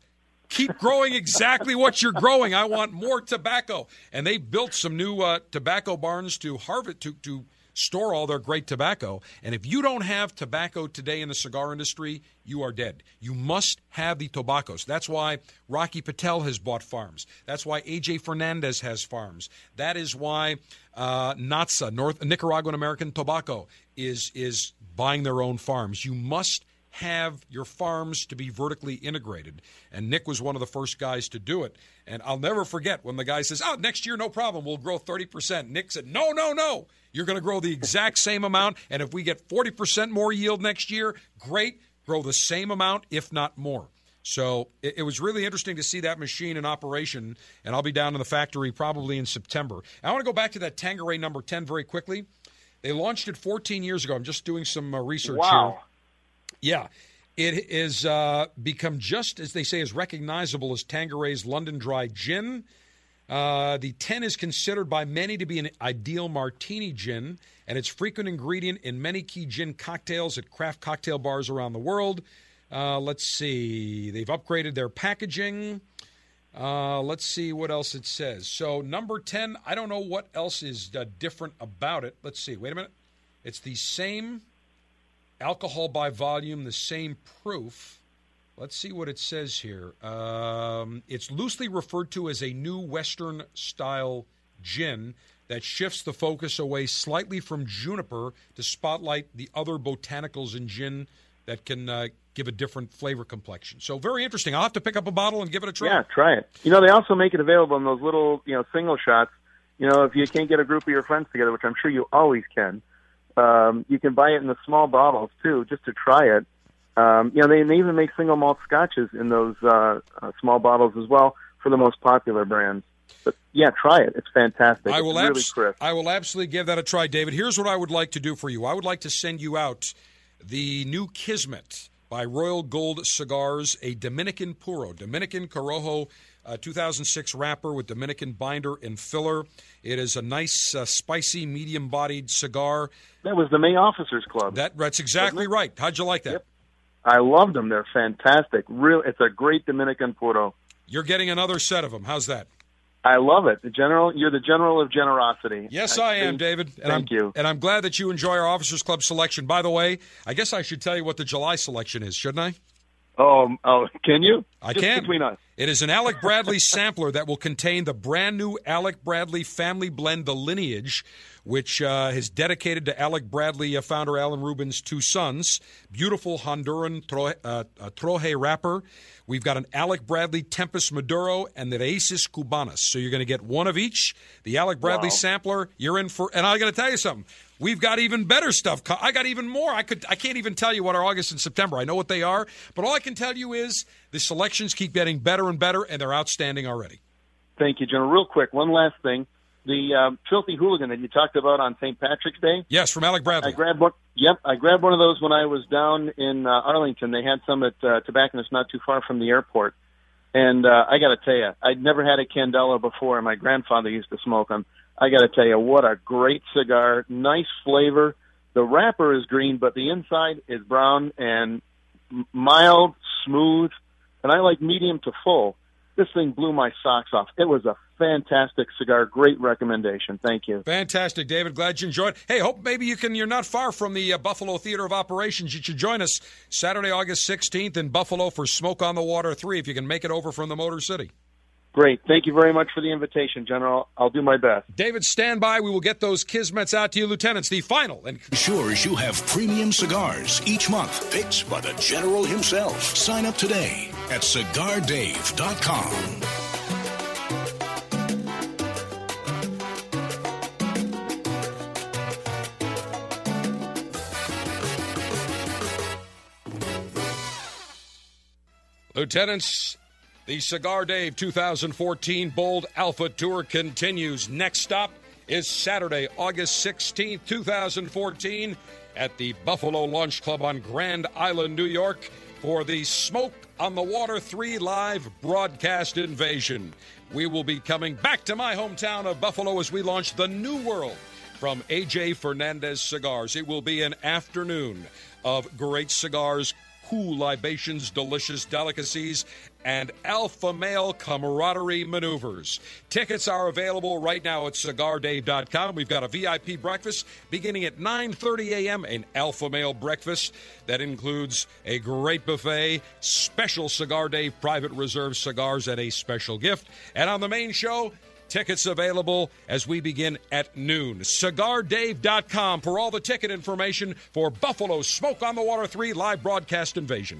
Keep growing exactly what you're growing. I want more tobacco. And they built some new uh, tobacco barns to harvest to to store all their great tobacco. And if you don't have tobacco today in the cigar industry, you are dead. You must have the tobaccos. That's why Rocky Patel has bought farms. That's why AJ Fernandez has farms. That is why uh, NATSA, North Nicaraguan American Tobacco, is is buying their own farms. You must have your farms to be vertically integrated. And Nick was one of the first guys to do it. And I'll never forget when the guy says, Oh, next year, no problem, we'll grow 30%. Nick said, No, no, no. You're going to grow the exact same amount. And if we get 40% more yield next year, great. Grow the same amount, if not more. So it, was really interesting to see that machine in operation. And I'll be down in the factory probably in September. I want to go back to that Tanqueray number 10 very quickly. They launched it 14 years ago. I'm just doing some uh, research Wow. Yeah. It is uh, become just as they say as recognizable as Tanqueray's London Dry Gin. Uh, the 10 is considered by many to be an ideal martini gin, and it's frequent ingredient in many key gin cocktails at craft cocktail bars around the world. Uh, let's see. They've upgraded their packaging. Uh, let's see what else it says. So, number 10, I don't know what else is uh, different about it. Let's see. Wait a minute. It's the same alcohol by volume, the same proof. Let's see what it says here. Um, it's loosely referred to as a new Western style gin that shifts the focus away slightly from juniper to spotlight the other botanicals in gin that can uh, give a different flavor complexion. So very interesting. I'll have to pick up a bottle and give it a try. Yeah, try it. You know, they also make it available in those little, you know, single shots. You know, if you can't get a group of your friends together, which I'm sure you always can, um, you can buy it in the small bottles too, just to try it. Um, you know, they, they even make single malt scotches in those uh, uh, small bottles as well for the most popular brands. But yeah, try it. It's fantastic. I will, it's really crisp. I will absolutely give that a try, David. Here's what I would like to do for you. I would like to send you out the new Kismet by Royal Gold Cigars, a Dominican Puro, Dominican Corojo uh, 2006 wrapper with Dominican binder and filler. It is a nice, uh, spicy, medium bodied cigar. That was the May Officers Club. That, that's exactly right. How'd you like that? I loved them. They're fantastic. Real, it's a great Dominican Puro. You're getting another set of them. How's that? I love it. The general, you're the general of generosity. Yes, I, am, think- David. And Thank I'm, you. And I'm glad that you enjoy our Officers Club selection. By the way, I guess I should tell you what the July selection is, shouldn't I? Oh, oh, can you? I Just can. Between us. It is an Alec Bradley sampler that will contain the brand new Alec Bradley family blend, The Lineage, which uh, is dedicated to Alec Bradley uh, founder Alan Rubin's two sons. Beautiful Honduran troje, uh, uh, troje wrapper. We've got an Alec Bradley Tempest Maduro and the Raíces Cubanas. So you're going to get one of each. The Alec Bradley Wow. sampler, you're in for. And I'm going to tell you something. We've got even better stuff. I got even more. I could. I can't even tell you what are August and September. I know what they are, but all I can tell you is the selections keep getting better and better, and they're outstanding already. Thank you, General. Real quick, one last thing. The um, filthy hooligan that you talked about on St. Patrick's Day. Yes, from Alec Bradley. I grabbed one. Yep, I grabbed one of those when I was down in uh, Arlington. They had some at uh, Tobacconist, not too far from the airport. And uh, I got to tell you, I'd never had a Candela before. and My grandfather used to smoke them. I got to tell you, what a great cigar! Nice flavor. The wrapper is green, but the inside is brown and mild, smooth, and I like medium to full. This thing blew my socks off. It was a fantastic cigar. Great recommendation. Thank you. Fantastic, David. Glad you enjoyed. Hey, hope maybe you can. You're not far from the uh, Buffalo Theater of Operations. You should join us Saturday, August 16th in Buffalo for Smoke on the Water 3 if you can make it over from the Motor City. Great. Thank you very much for the invitation, General. I'll do my best. David, stand by. We will get those Kismets out to you, Lieutenants. The final and ensures you have premium cigars each month, picked by the General himself. Sign up today at cigardave.com. Lieutenants, the Cigar Dave 2014 Bold Alpha Tour continues. Next stop is Saturday, August 16th, 2014, at the Buffalo Launch Club on Grand Island, New York, for the Smoke on the Water 3 live broadcast invasion. We will be coming back to my hometown of Buffalo as we launch the new world from AJ Fernandez Cigars. It will be an afternoon of great cigars, cool libations, delicious delicacies, and alpha male camaraderie maneuvers. Tickets are available right now at cigardave.com. We've got a VIP breakfast beginning at 9:30 a.m. an alpha male breakfast that includes a great buffet, special Cigar Dave private reserve cigars and a special gift. And on the main show, Tickets available as we begin at noon. CigarDave.com for all the ticket information for Buffalo Smoke on the Water 3 live broadcast invasion.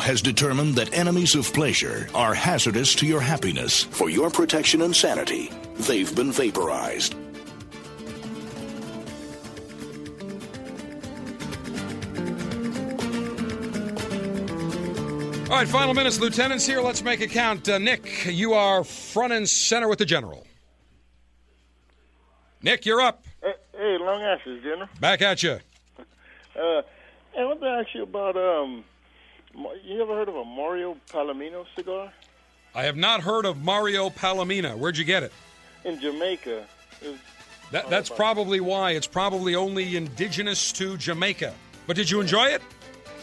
Has determined that enemies of pleasure are hazardous to your happiness. For your protection and sanity, they've been vaporized. All right, final minutes, lieutenants. Here, let's make a count. Uh, Nick, you are front and center with the general. Nick, you're up. Hey, hey Long Ashes, General. Back at you. Uh, I want to ask you about um. You ever heard of a Mario Palomino cigar? I have not heard of Mario Palomino. Where'd you get it? In Jamaica. It That, that's probably why. It's probably only indigenous to Jamaica. But did you enjoy it?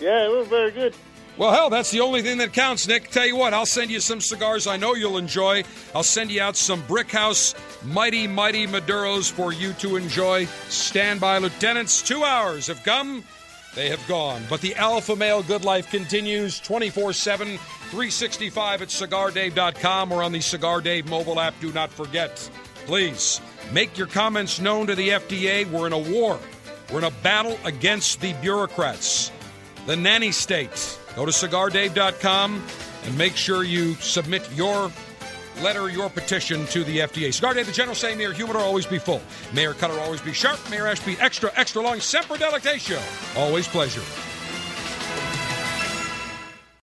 Yeah, it was very good. Well, hell, that's the only thing that counts, Nick. Tell you what, I'll send you some cigars I know you'll enjoy. I'll send you out some Brickhouse Mighty Mighty Maduros for you to enjoy. Stand by, Lieutenants. Two hours have come. They have gone. But the Alpha Male Good Life continues 24 7, 365 at cigardave.com or on the Cigar Dave mobile app. Do not forget, please make your comments known to the FDA. We're in a war, we're in a battle against the bureaucrats, the nanny state. Go to cigardave.com and make sure you submit your letter, your petition to the FDA. Cigar the General saying, Mayor Humidor always be full. Mayor Cutter always be sharp. Mayor Ashby extra, extra long. Semper Delectatio. Always pleasure.